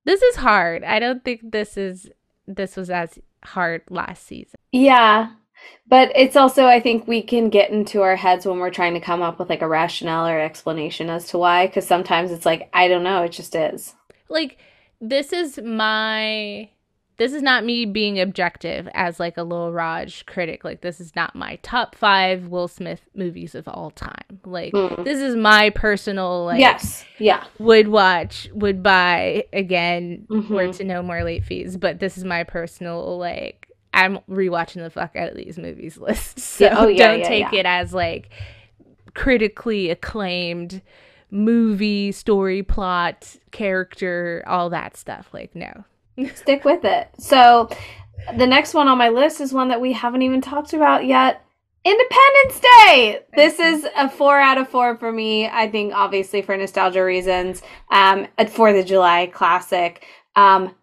This is hard. I don't think this is this was as hard last season. Yeah. But it's also, I think we can get into our heads when we're trying to come up with like a rationale or explanation as to why, because sometimes it's like, I don't know, it just is. Like this is my this is not me being objective as like a Lil Raj critic. Like this is not my top five Will Smith movies of all time. Like Mm. this is my personal like Yes. Yeah. would watch, would buy again, Mhm. were to no more late fees. But this is my personal like I'm rewatching the fuck out of these movies list. So Yeah, oh, yeah, don't yeah, take it as like critically acclaimed movie, story, plot, character, all that stuff. Like no. Stick with it. So the next one on my list is one that we haven't even talked about yet. Independence Day. This is a four out of four for me. I think obviously for nostalgia reasons. Um, a Fourth of July classic. Um,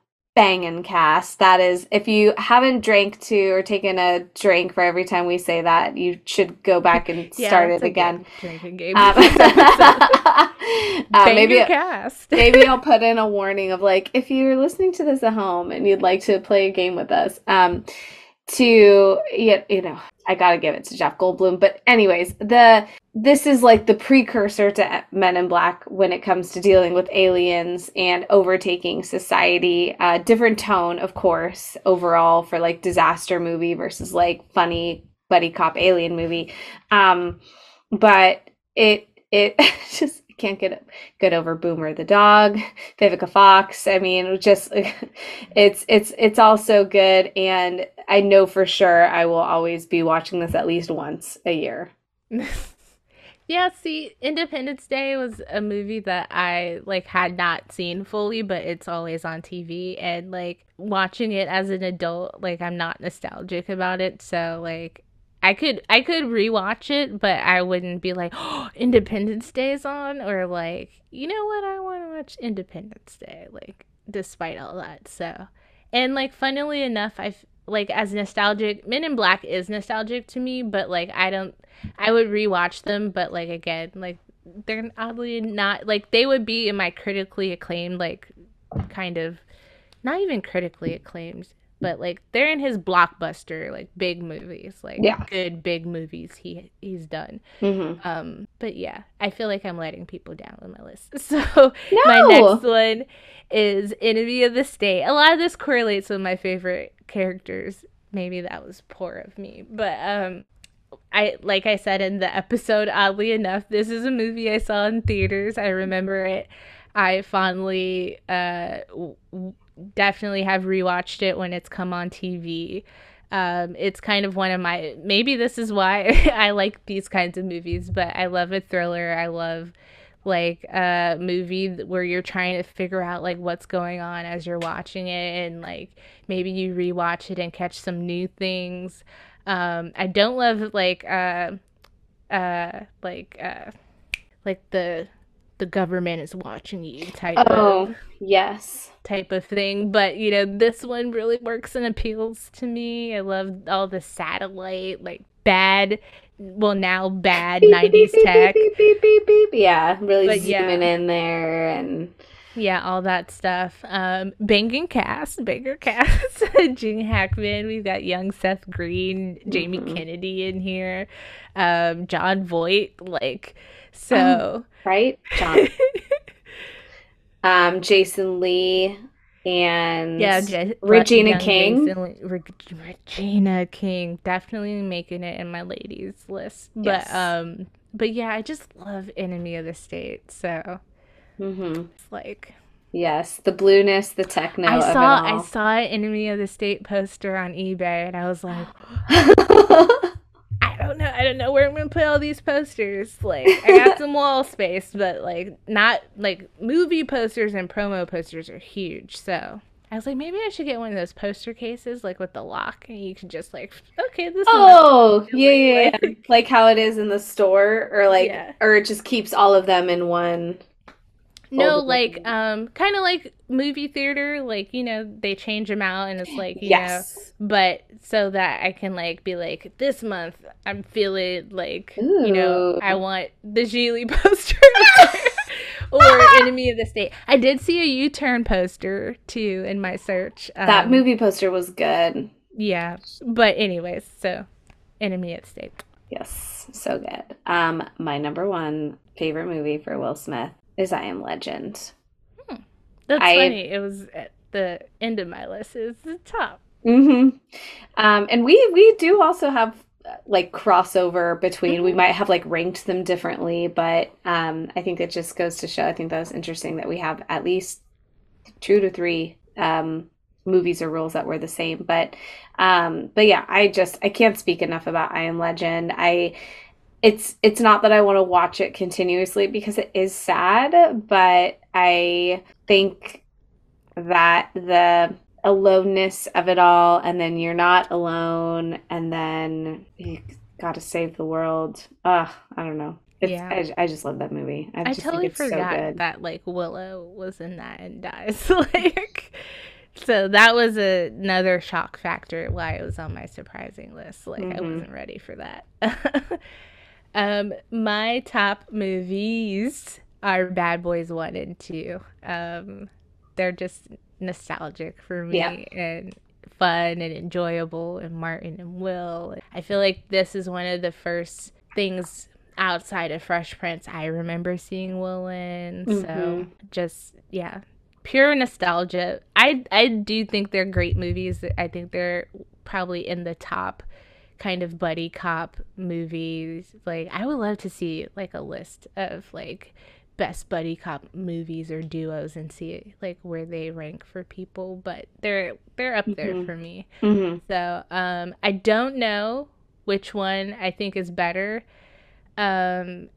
bangin' cast. That is, if you haven't drank to or taken a drink for every time we say that, you should go back and Yeah, start it again. drinking game. Um, uh, maybe cast. maybe I'll put in a warning of like if you're listening to this at home and you'd like to play a game with us, um, to you know, I gotta give it to Jeff Goldblum. But anyways, the this is like the precursor to Men in Black when it comes to dealing with aliens and overtaking society. Uh, different tone, of course, overall for like disaster movie versus like funny buddy cop alien movie. Um, but it it just can't get get over Boomer the dog, Vivica Fox. I mean, just it's it's it's all so good, and I know for sure I will always be watching this at least once a year. Yeah, see, Independence Day was a movie that I like had not seen fully, but it's always on TV and like watching it as an adult, like I'm not nostalgic about it, so like I could I could rewatch it, but I wouldn't be like, "Oh, Independence Day is on," or like, you know what, I want to watch Independence Day, like despite all that. So, and like funnily enough, I f- like as nostalgic. Men in Black is nostalgic to me, but like I don't. I would rewatch them, but like again, like they're oddly not like they would be in my critically acclaimed, like kind of not even critically acclaimed, but like they're in his blockbuster, like big movies, like Yeah. good big movies he he's done. Mm-hmm. Um, but yeah, I feel like I'm letting people down with my list. So my next one is Enemy of the State. A lot of this correlates with my favorite characters. Maybe that was poor of me, but um, I like I said in the episode. Oddly enough, this is a movie I saw in theaters. I remember it. I fondly, uh, w- definitely have rewatched it when it's come on TV. Um, it's kind of one of my maybe this is why I like these kinds of movies, but I love a thriller. I love like a movie where you're trying to figure out like what's going on as you're watching it and like maybe you rewatch it and catch some new things. Um, I don't love like uh uh like uh like the the government is watching you type Oh of yes, type of thing. But you know, this one really works and appeals to me. I love all the satellite, like bad, well now bad Beep, '90s beep, beep, tech. beep, beep, beep, beep. Yeah, really But yeah. zooming in there and Yeah, all that stuff. Um, banging cast, banger cast. Gene Hackman. We've got young Seth Green, Jamie Mhm. Kennedy in here, um, Jon Voight. Like, so right, John, um, Jason Lee, and yeah, Regina King. Reg- Regina King, definitely making it in my ladies list. But um, but yeah, I just love Enemy of the State. So hmm it's like. Yes, the blueness, the techno I of saw I saw an Enemy of the State poster on eBay and I was like, I don't know. I don't know where I'm gonna put all these posters. Like, I got some wall space, but like, not like movie posters and promo posters are huge. So I was like, maybe I should get one of those poster cases, like with the lock, and you can just like, okay, this one. Oh, yeah, yeah, yeah. Like- Like how it is in the store, or like, Yeah. or it just keeps all of them in one. No, like, um, kind of like movie theater. Like, you know, they change them out, and it's like, you know, Yes. but so that I can like be like, this month I'm feeling like, you know, I want the Gigli poster. or Enemy of the State. I did see a U-turn poster too in my search. That Um, movie poster was good. Yeah. But anyways, so Enemy of the State. Yes, so good. Um, my number one favorite movie for Will Smith is I Am Legend. That's I- funny. It was at the end of my list. It was the top. Mm-hmm. Um, and we we do also have uh, like crossover between. We might have like ranked them differently, but um, I think it just goes to show. I think that was interesting that we have at least two to three um, movies or rules that were the same. But um, but yeah, I just I can't speak enough about I Am Legend. I it's it's not that I want to watch it continuously because it is sad, but I think that the aloneness of it all and then you're not alone and then you got to save the world. Ugh, I don't know. It's, Yeah. I, I just love that movie. I, I just think totally it's so forgot good. that like Willow was in that and dies. like so that was a, another shock factor why it was on my surprising list. Like I Mhm. wasn't ready for that. um, my top movies are Bad Boys One and Two. Um, they're just nostalgic for me Yeah. and fun and enjoyable. And Martin and Will. I feel like this is one of the first things outside of Fresh Prince I remember seeing Will in. So Mhm. just yeah, pure nostalgia. I I do think they're great movies. I think they're probably in the top kind of buddy cop movies. Like I would love to see like a list of like best buddy cop movies or duos and see like where they rank for people, but they're they're up there Mhm. for me. hmm So, um I don't know which one I think is better. Um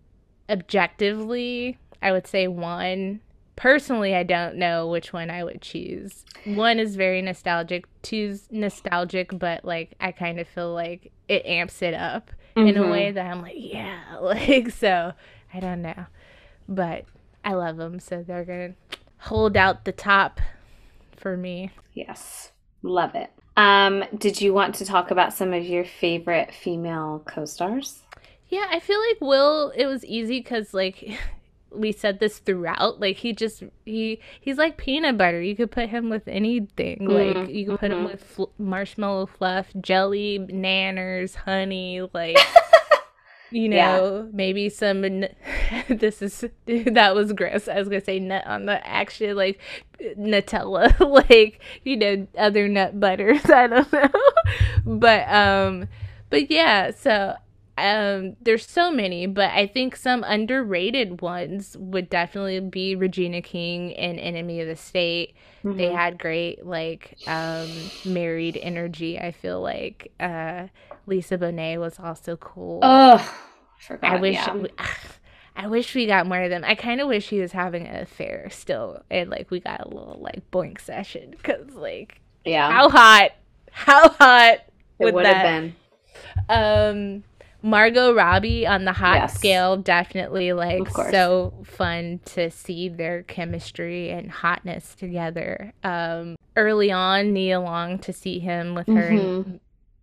objectively, I would say one. Personally, I don't know which one I would choose. One is very nostalgic, two's nostalgic, but like I kind of feel like it amps it up in a Mhm. way that I'm like, yeah, like so. I don't know, but I love them, so they're gonna hold out the top for me. Yes. Love it. Um, did you want to talk about some of your favorite female co-stars? Yeah, I feel like Will. It was easy because like we said this throughout. Like he just he he's like peanut butter. You could put him with anything. Like Mhm, you could put him mhm. with fl- marshmallow fluff, jelly, nanners, honey. Like you Yeah. know, maybe some. n- This is that was gross. I was gonna say nut on the action, like Nutella, like you know other nut butters. I don't know, but um, but yeah. So um, there's so many, but I think some underrated ones would definitely be Regina King and Enemy of the State. They Mhm. had great like um married energy. I feel like uh Lisa Bonet was also cool. Oh, forgot. I wish yeah. we, I wish we got more of them. I kind of wish he was having an affair still, and like we got a little like boink session because like Yeah. how hot, how hot it would would have been. Um, Margot Robbie on the hot Yes. scale definitely like so fun to see their chemistry and hotness together. Um, early on, Nia Long to see him with her Mhm.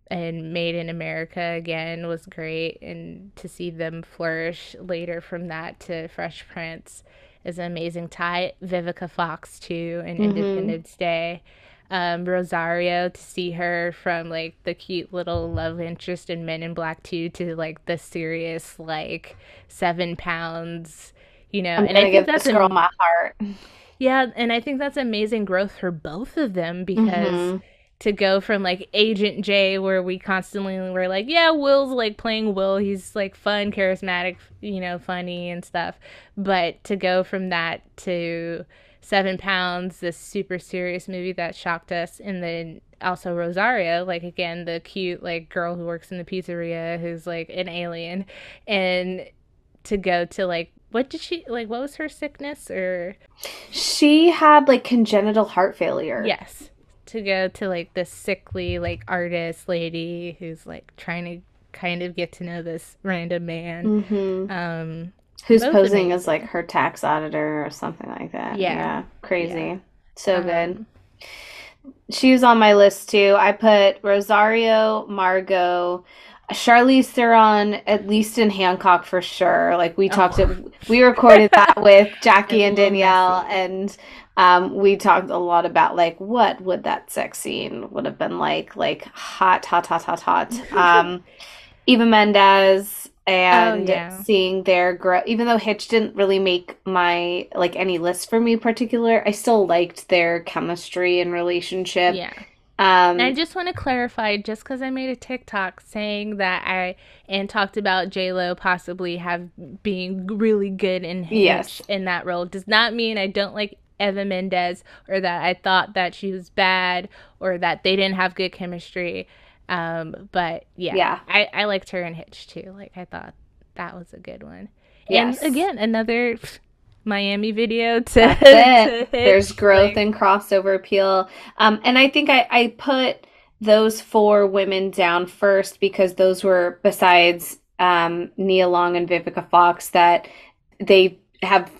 and Made in America again was great, and to see them flourish later from that to Fresh Prince is an amazing tie. Vivica Fox too, and Mhm. Independence Day. Um, Rosario to see her from like the cute little love interest in Men in Black 2 to like the serious like seven pounds, you know. I'm and I think give that's this girl am- my heart. yeah, and I think that's amazing growth for both of them because Mhm. to go from like Agent J, where we constantly were like, yeah, Will's like playing Will. He's like fun, charismatic, you know, funny and stuff. But to go from that to Seven Pounds, this super serious movie that shocked us, and then also Rosario, like again, the cute like girl who works in the pizzeria who's like an alien, and to go to like what did she like? What was her sickness or She had like congenital heart failure. Yes. To go to like this sickly like artist lady who's like trying to kind of get to know this random man. hmm Um Who's Both posing as like her tax auditor or something like that. Yeah. Crazy. Yeah. So um, good. She was on my list too. I put Rosario, Margot, Charlize Theron, at least in Hancock for sure. Like we talked, Oh. we recorded that with Jackie and Danielle, and um, we talked a lot about like what would that sex scene would have been like, like hot, hot, hot, hot, hot. Um, Eva Mendes and Oh, yeah. seeing their growth, even though Hitch didn't really make my like any list for me particular, I still liked their chemistry and relationship. yeah. Um, And I just want to clarify just because I made a TikTok saying that I and talked about J Lo possibly have being really good in Hitch Yes. in that role does not mean I don't like Eva Mendes or that I thought that she was bad or that they didn't have good chemistry. Um, but yeah, Yeah. I, I liked her in Hitch too. Like I thought that was a good one. Yes. And again, another Miami video to, to. There's growth like- and crossover appeal. Um, and I think I, I put those four women down first because those were, besides um, Nia Long and Vivica Fox, that they have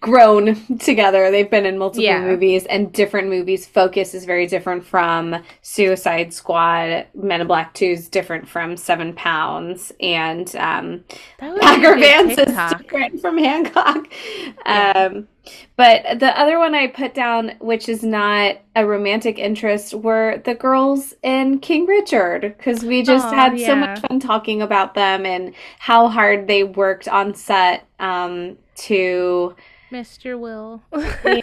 grown together. They've been in multiple Yeah. movies and different movies. Focus is very different from Suicide Squad. Men in Black 2 is different from Seven Pounds. And um, Bagger Vance is different from Hancock. Yeah. Um, but the other one I put down, which is not a romantic interest, were the girls in King Richard because we just Aw, had so much fun talking about them and how hard they worked on set um, to. Mr. Will.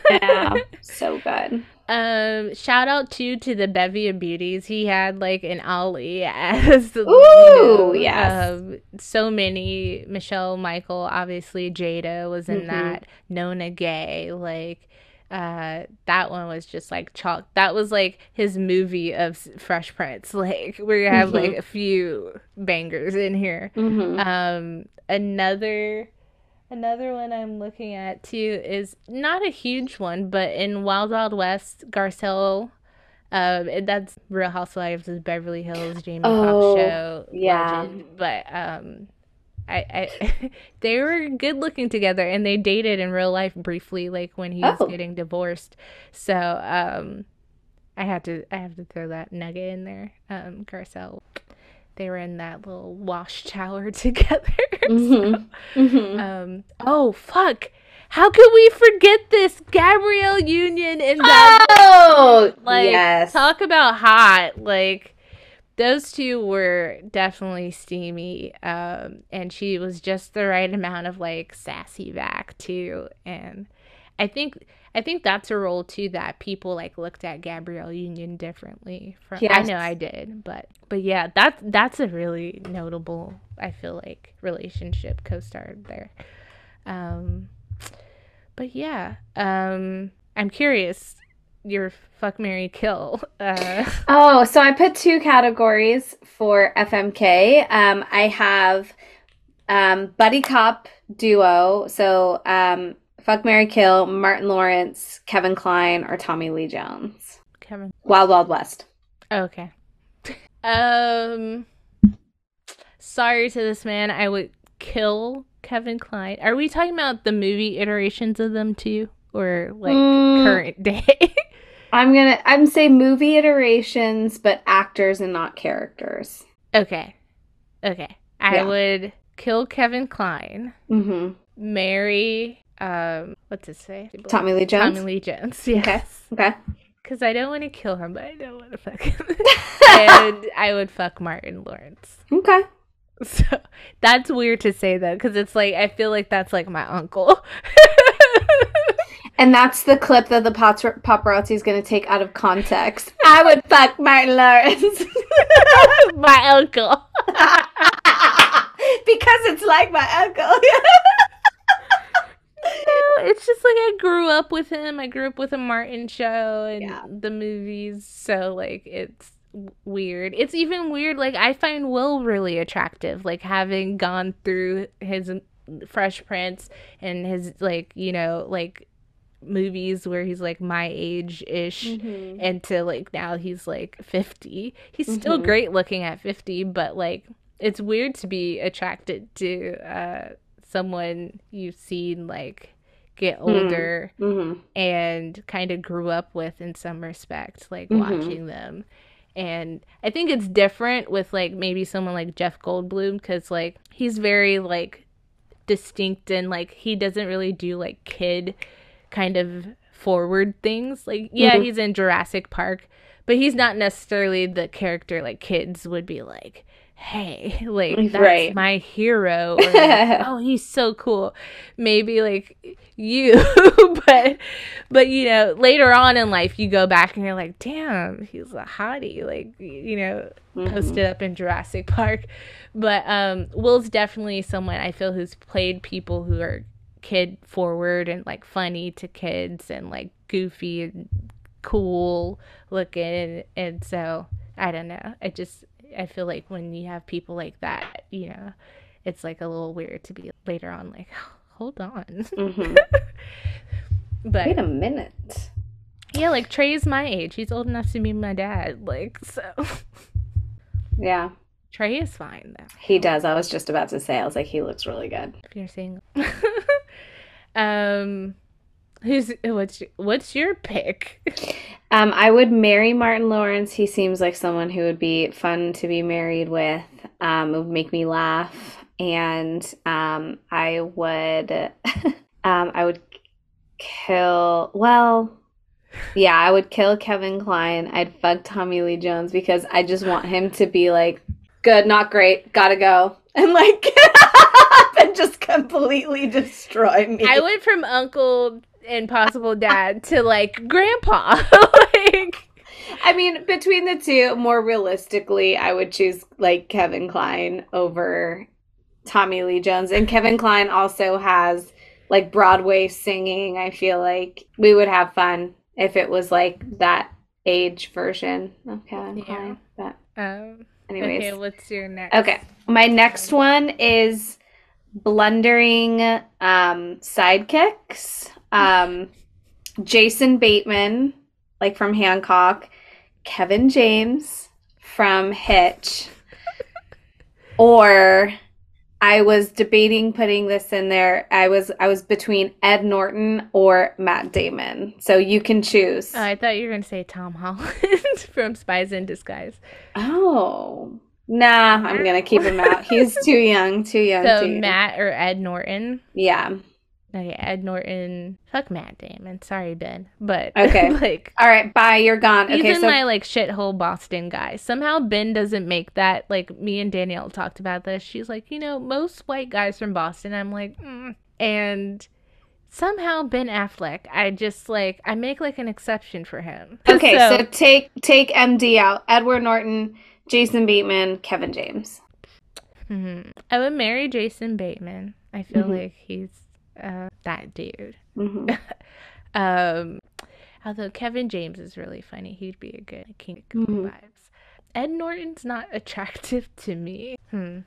Yeah, so good. Um, shout out too to the bevy of beauties. He had like an Ali as Ooh, yes. Um, so many. Michelle Michael, obviously Jada was in Mhm. that. Nona Gaye, like uh that one was just like chalk that was like his movie of fresh prince like we have like Mhm. a few bangers in here hmm um, another another one I'm looking at too is not a huge one, but in Wild Wild West, Garcelle. Um, that's Real Housewives of Beverly Hills, Jamie Oh, Foxx show, yeah. legend. But um, I, I they were good looking together, and they dated in real life briefly, like when he was Oh. getting divorced. So um, I had to I have to throw that nugget in there. Um, Garcelle, they were in that little wash tower together. Mhm. hmm Um. Oh fuck! How could we forget this Gabrielle Union in that? Oh, like, yes. talk about hot. Like, those two were definitely steamy. Um, and she was just the right amount of like sassy back too. And I think I think that's a role too that people like looked at Gabrielle Union differently. From I know I did, but but yeah, that's that's a really notable. I feel like relationship co-star there. Um, but yeah, um, I'm curious. Your fuck Mary kill. Uh, Oh, so I put two categories for FMK. Um, I have um, buddy cop duo. So um, fuck Mary Kill, Martin Lawrence, Kevin Kline, or Tommy Lee Jones. Kevin. Wild Wild West. Okay. Um. Sorry to this man. I would kill Kevin Kline. Are we talking about the movie iterations of them too, or like Mm. current day? I'm gonna I'm say movie iterations, but actors and not characters. okay. Okay. I Yeah. would kill Kevin Kline. Mm-hmm. Marry. Um. What's his say? Tommy Lee Jones. Tommy Lee Jones. Yes. Okay. Because I don't want to kill him, but I don't want to fuck him. and I would fuck Martin Lawrence. Okay. So that's weird to say though, because it's like I feel like that's like my uncle. And that's the clip that the papar- paparazzi is going to take out of context. I would fuck Martin Lawrence. my uncle. because it's like my uncle. No, it's just like I grew up with him. I grew up with a Martin show and Yeah. the movies, so like it's weird. It's even weird. Like I find Will really attractive. Like having gone through his Fresh Prince and his like you know like movies where he's like my age ish. Mm-hmm. and to like now he's like 50 he's still Mhm. great looking at 50 but like it's weird to be attracted to uh someone you've seen like get older Mm-hmm. and kind of grew up with in some respect like Mhm. watching them and i think it's different with like maybe someone like jeff goldblum because like he's very like distinct and like he doesn't really do like kid kind of forward things like yeah Mhm. he's in jurassic park but he's not necessarily the character like kids would be like hey like that's Right. my hero or like, oh he's so cool maybe like you but but you know later on in life you go back and you're like damn he's a hottie like you know Mm-hmm. posted up in Jurassic Park. But um Will's definitely someone I feel who's played people who are kid forward and like funny to kids and like goofy and cool looking and so I don't know. I just I feel like when you have people like that, you know, it's like a little weird to be later on like hold on. Mm-hmm. but Wait a minute. yeah, like Trey's my age. He's old enough to be my dad. Like so Yeah, Trey is fine though. he does. I was just about to say. I was like, he looks really good. if you're single. um, Who's what's what's your pick? Um, I would marry Martin Lawrence. He seems like someone who would be fun to be married with. Um, it would make me laugh, and um, I would, um, I would kill. Well, yeah, I would kill Kevin Kline. I'd fuck Tommy Lee Jones because I just want him to be like, good, not great, gotta go, and like, and just completely destroy me. I went from uncle and possible dad to like grandpa. like I mean, between the two, more realistically, I would choose like Kevin Kline over Tommy Lee Jones. And Kevin Kline also has like Broadway singing. I feel like we would have fun if it was like that age version of Kevin Yeah. Kline. But um anyways. okay, what's your next? Okay. My next one is blundering um, sidekicks. Um, Jason Bateman, like from Hancock, Kevin James from Hitch, or I was debating putting this in there. I was I was between Ed Norton or Matt Damon. So you can choose. Oh, I thought you were gonna say Tom Holland from Spies in Disguise. oh. Nah, I'm gonna keep him out. He's too young, too young. So too young. Matt or Ed Norton. Yeah. Okay, Ed Norton. Fuck Matt Damon. Sorry, Ben. But Okay. like All right, bye. You're gone. okay, in so my like shithole Boston guy. Somehow Ben doesn't make that. Like me and Danielle talked about this. She's like, you know, most white guys from Boston. I'm like, mm. and somehow Ben Affleck. I just like I make like an exception for him. okay, so, take take MD out. Edward Norton, Jason Bateman, Kevin James. mhm. I would marry Jason Bateman. I feel Mhm. like he's uh, that dude. hmm Um, although Kevin James is really funny, he'd be a good King of Mhm. vibes. Ed Norton's not attractive to me. Hmm.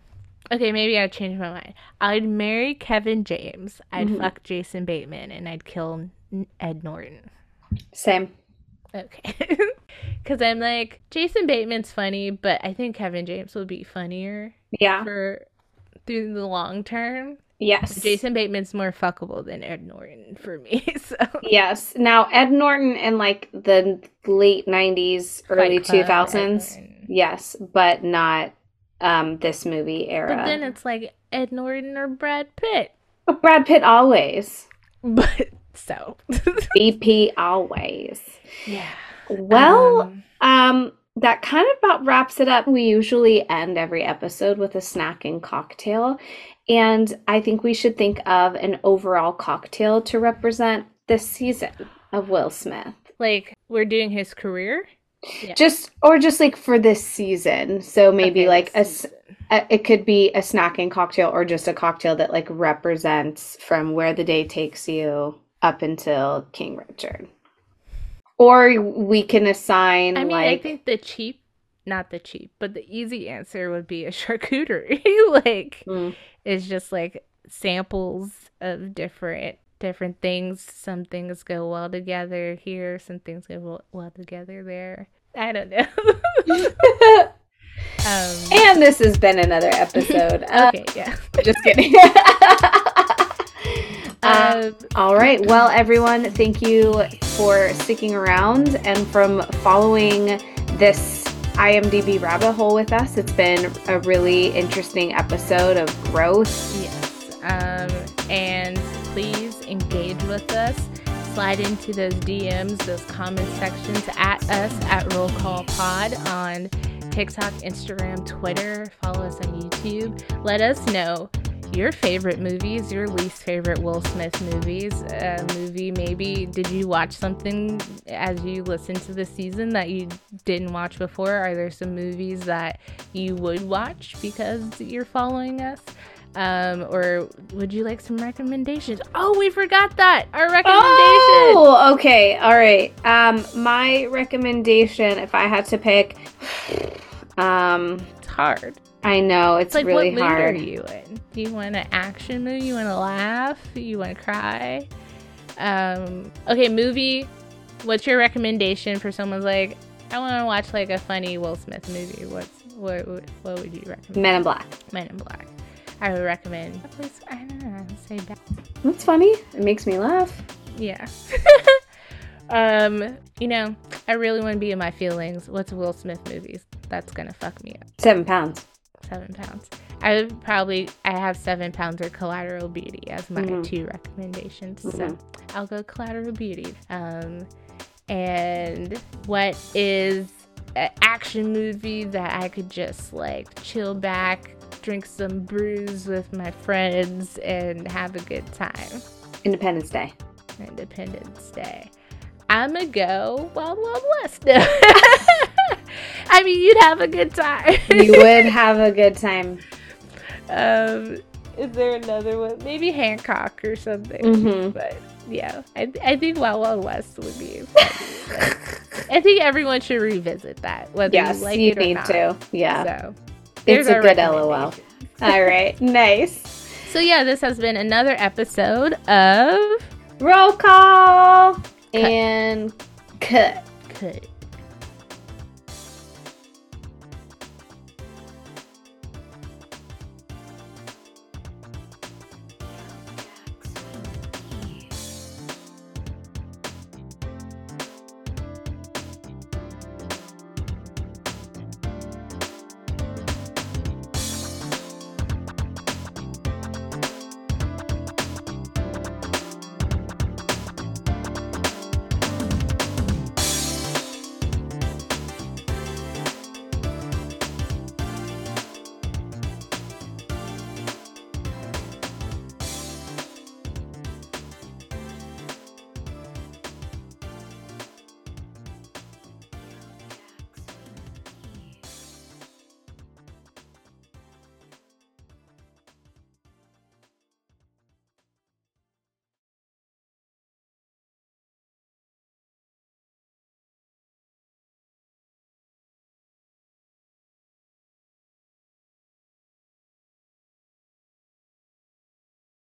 Okay, maybe I'd change my mind. I'd marry Kevin James. I'd Mhm. fuck Jason Bateman, and I'd kill Ed Norton. Same. Okay. Because I'm like, Jason Bateman's funny, but I think Kevin James would be funnier Yeah. for through the long term. Yes. Jason Bateman's more fuckable than Ed Norton for me. So Yes. Now Ed Norton in like the late '90s, early Club, 2000s. Yes, but not um this movie era. But then it's like Ed Norton or Brad Pitt. Oh, Brad Pitt always. But so BP always. yeah. Well, Um, Um, that kind of about wraps it up. We usually end every episode with a snack and cocktail, and I think we should think of an overall cocktail to represent this season of Will Smith. like we're doing his career. Yeah. Just or just like for this season. So maybe Okay, like a, this s- season. a- it could be a snack and cocktail or just a cocktail that like represents from where the day takes you up until King Richard. Or we can assign I mean, like I think the cheap, not the cheap, but the easy answer would be a charcuterie. like Mm. it's just like samples of different different things. Some things go well together here. Some things go well, together there. I don't know. um, And this has been another episode. Uh, okay, yeah. just kidding. Uh, Um, all right. Well, everyone, thank you for sticking around and from following this IMDb rabbit hole with us. It's been a really interesting episode of growth. Yes. Um, and please engage with us. Slide into those DMs, those comment sections at us at Roll Call Pod on TikTok, Instagram, Twitter. Follow us on YouTube. Let us know your favorite movies, your least favorite Will Smith movies. A movie, maybe. Did you watch something as you listened to the season that you didn't watch before? Are there some movies that you would watch because you're following us? Um, or would you like some recommendations? Oh, we forgot that. Our recommendation. Oh, okay. All right. Um, my recommendation, if I had to pick, um, It's hard. I know it's It's like really what mood hard. are you in? Do you want an action movie? You want to laugh? You want to cry? Um, okay, movie. What's your recommendation for someone's like, I want to watch like a funny Will Smith movie? What's what? What, would you recommend? Men in Black. Men in Black. I would recommend. I don't know. Say that. That's funny. It makes me laugh. Yeah. um, you know, I really want to be in my feelings. What's Will Smith movies? That's gonna fuck me up. Seven pounds. Seven pounds. I would probably I have seven pounds or collateral beauty as my Mhm. two recommendations. Mhm. So I'll go collateral beauty. Um and what is an action movie that I could just like chill back, drink some brews with my friends and have a good time. Independence Day. Independence Day. I'ma go Wild Wild West. I mean, you'd have a good time. You would have a good time. um, is there another one? Maybe Hancock or something. Mhm. But yeah, I, I think Wild Wild West would be. I think everyone should revisit that, whether Yes, you like you it or need not. to. Yeah. So It's a good LOL. All right. Nice. So yeah, this has been another episode of Roll call and cut. Cut.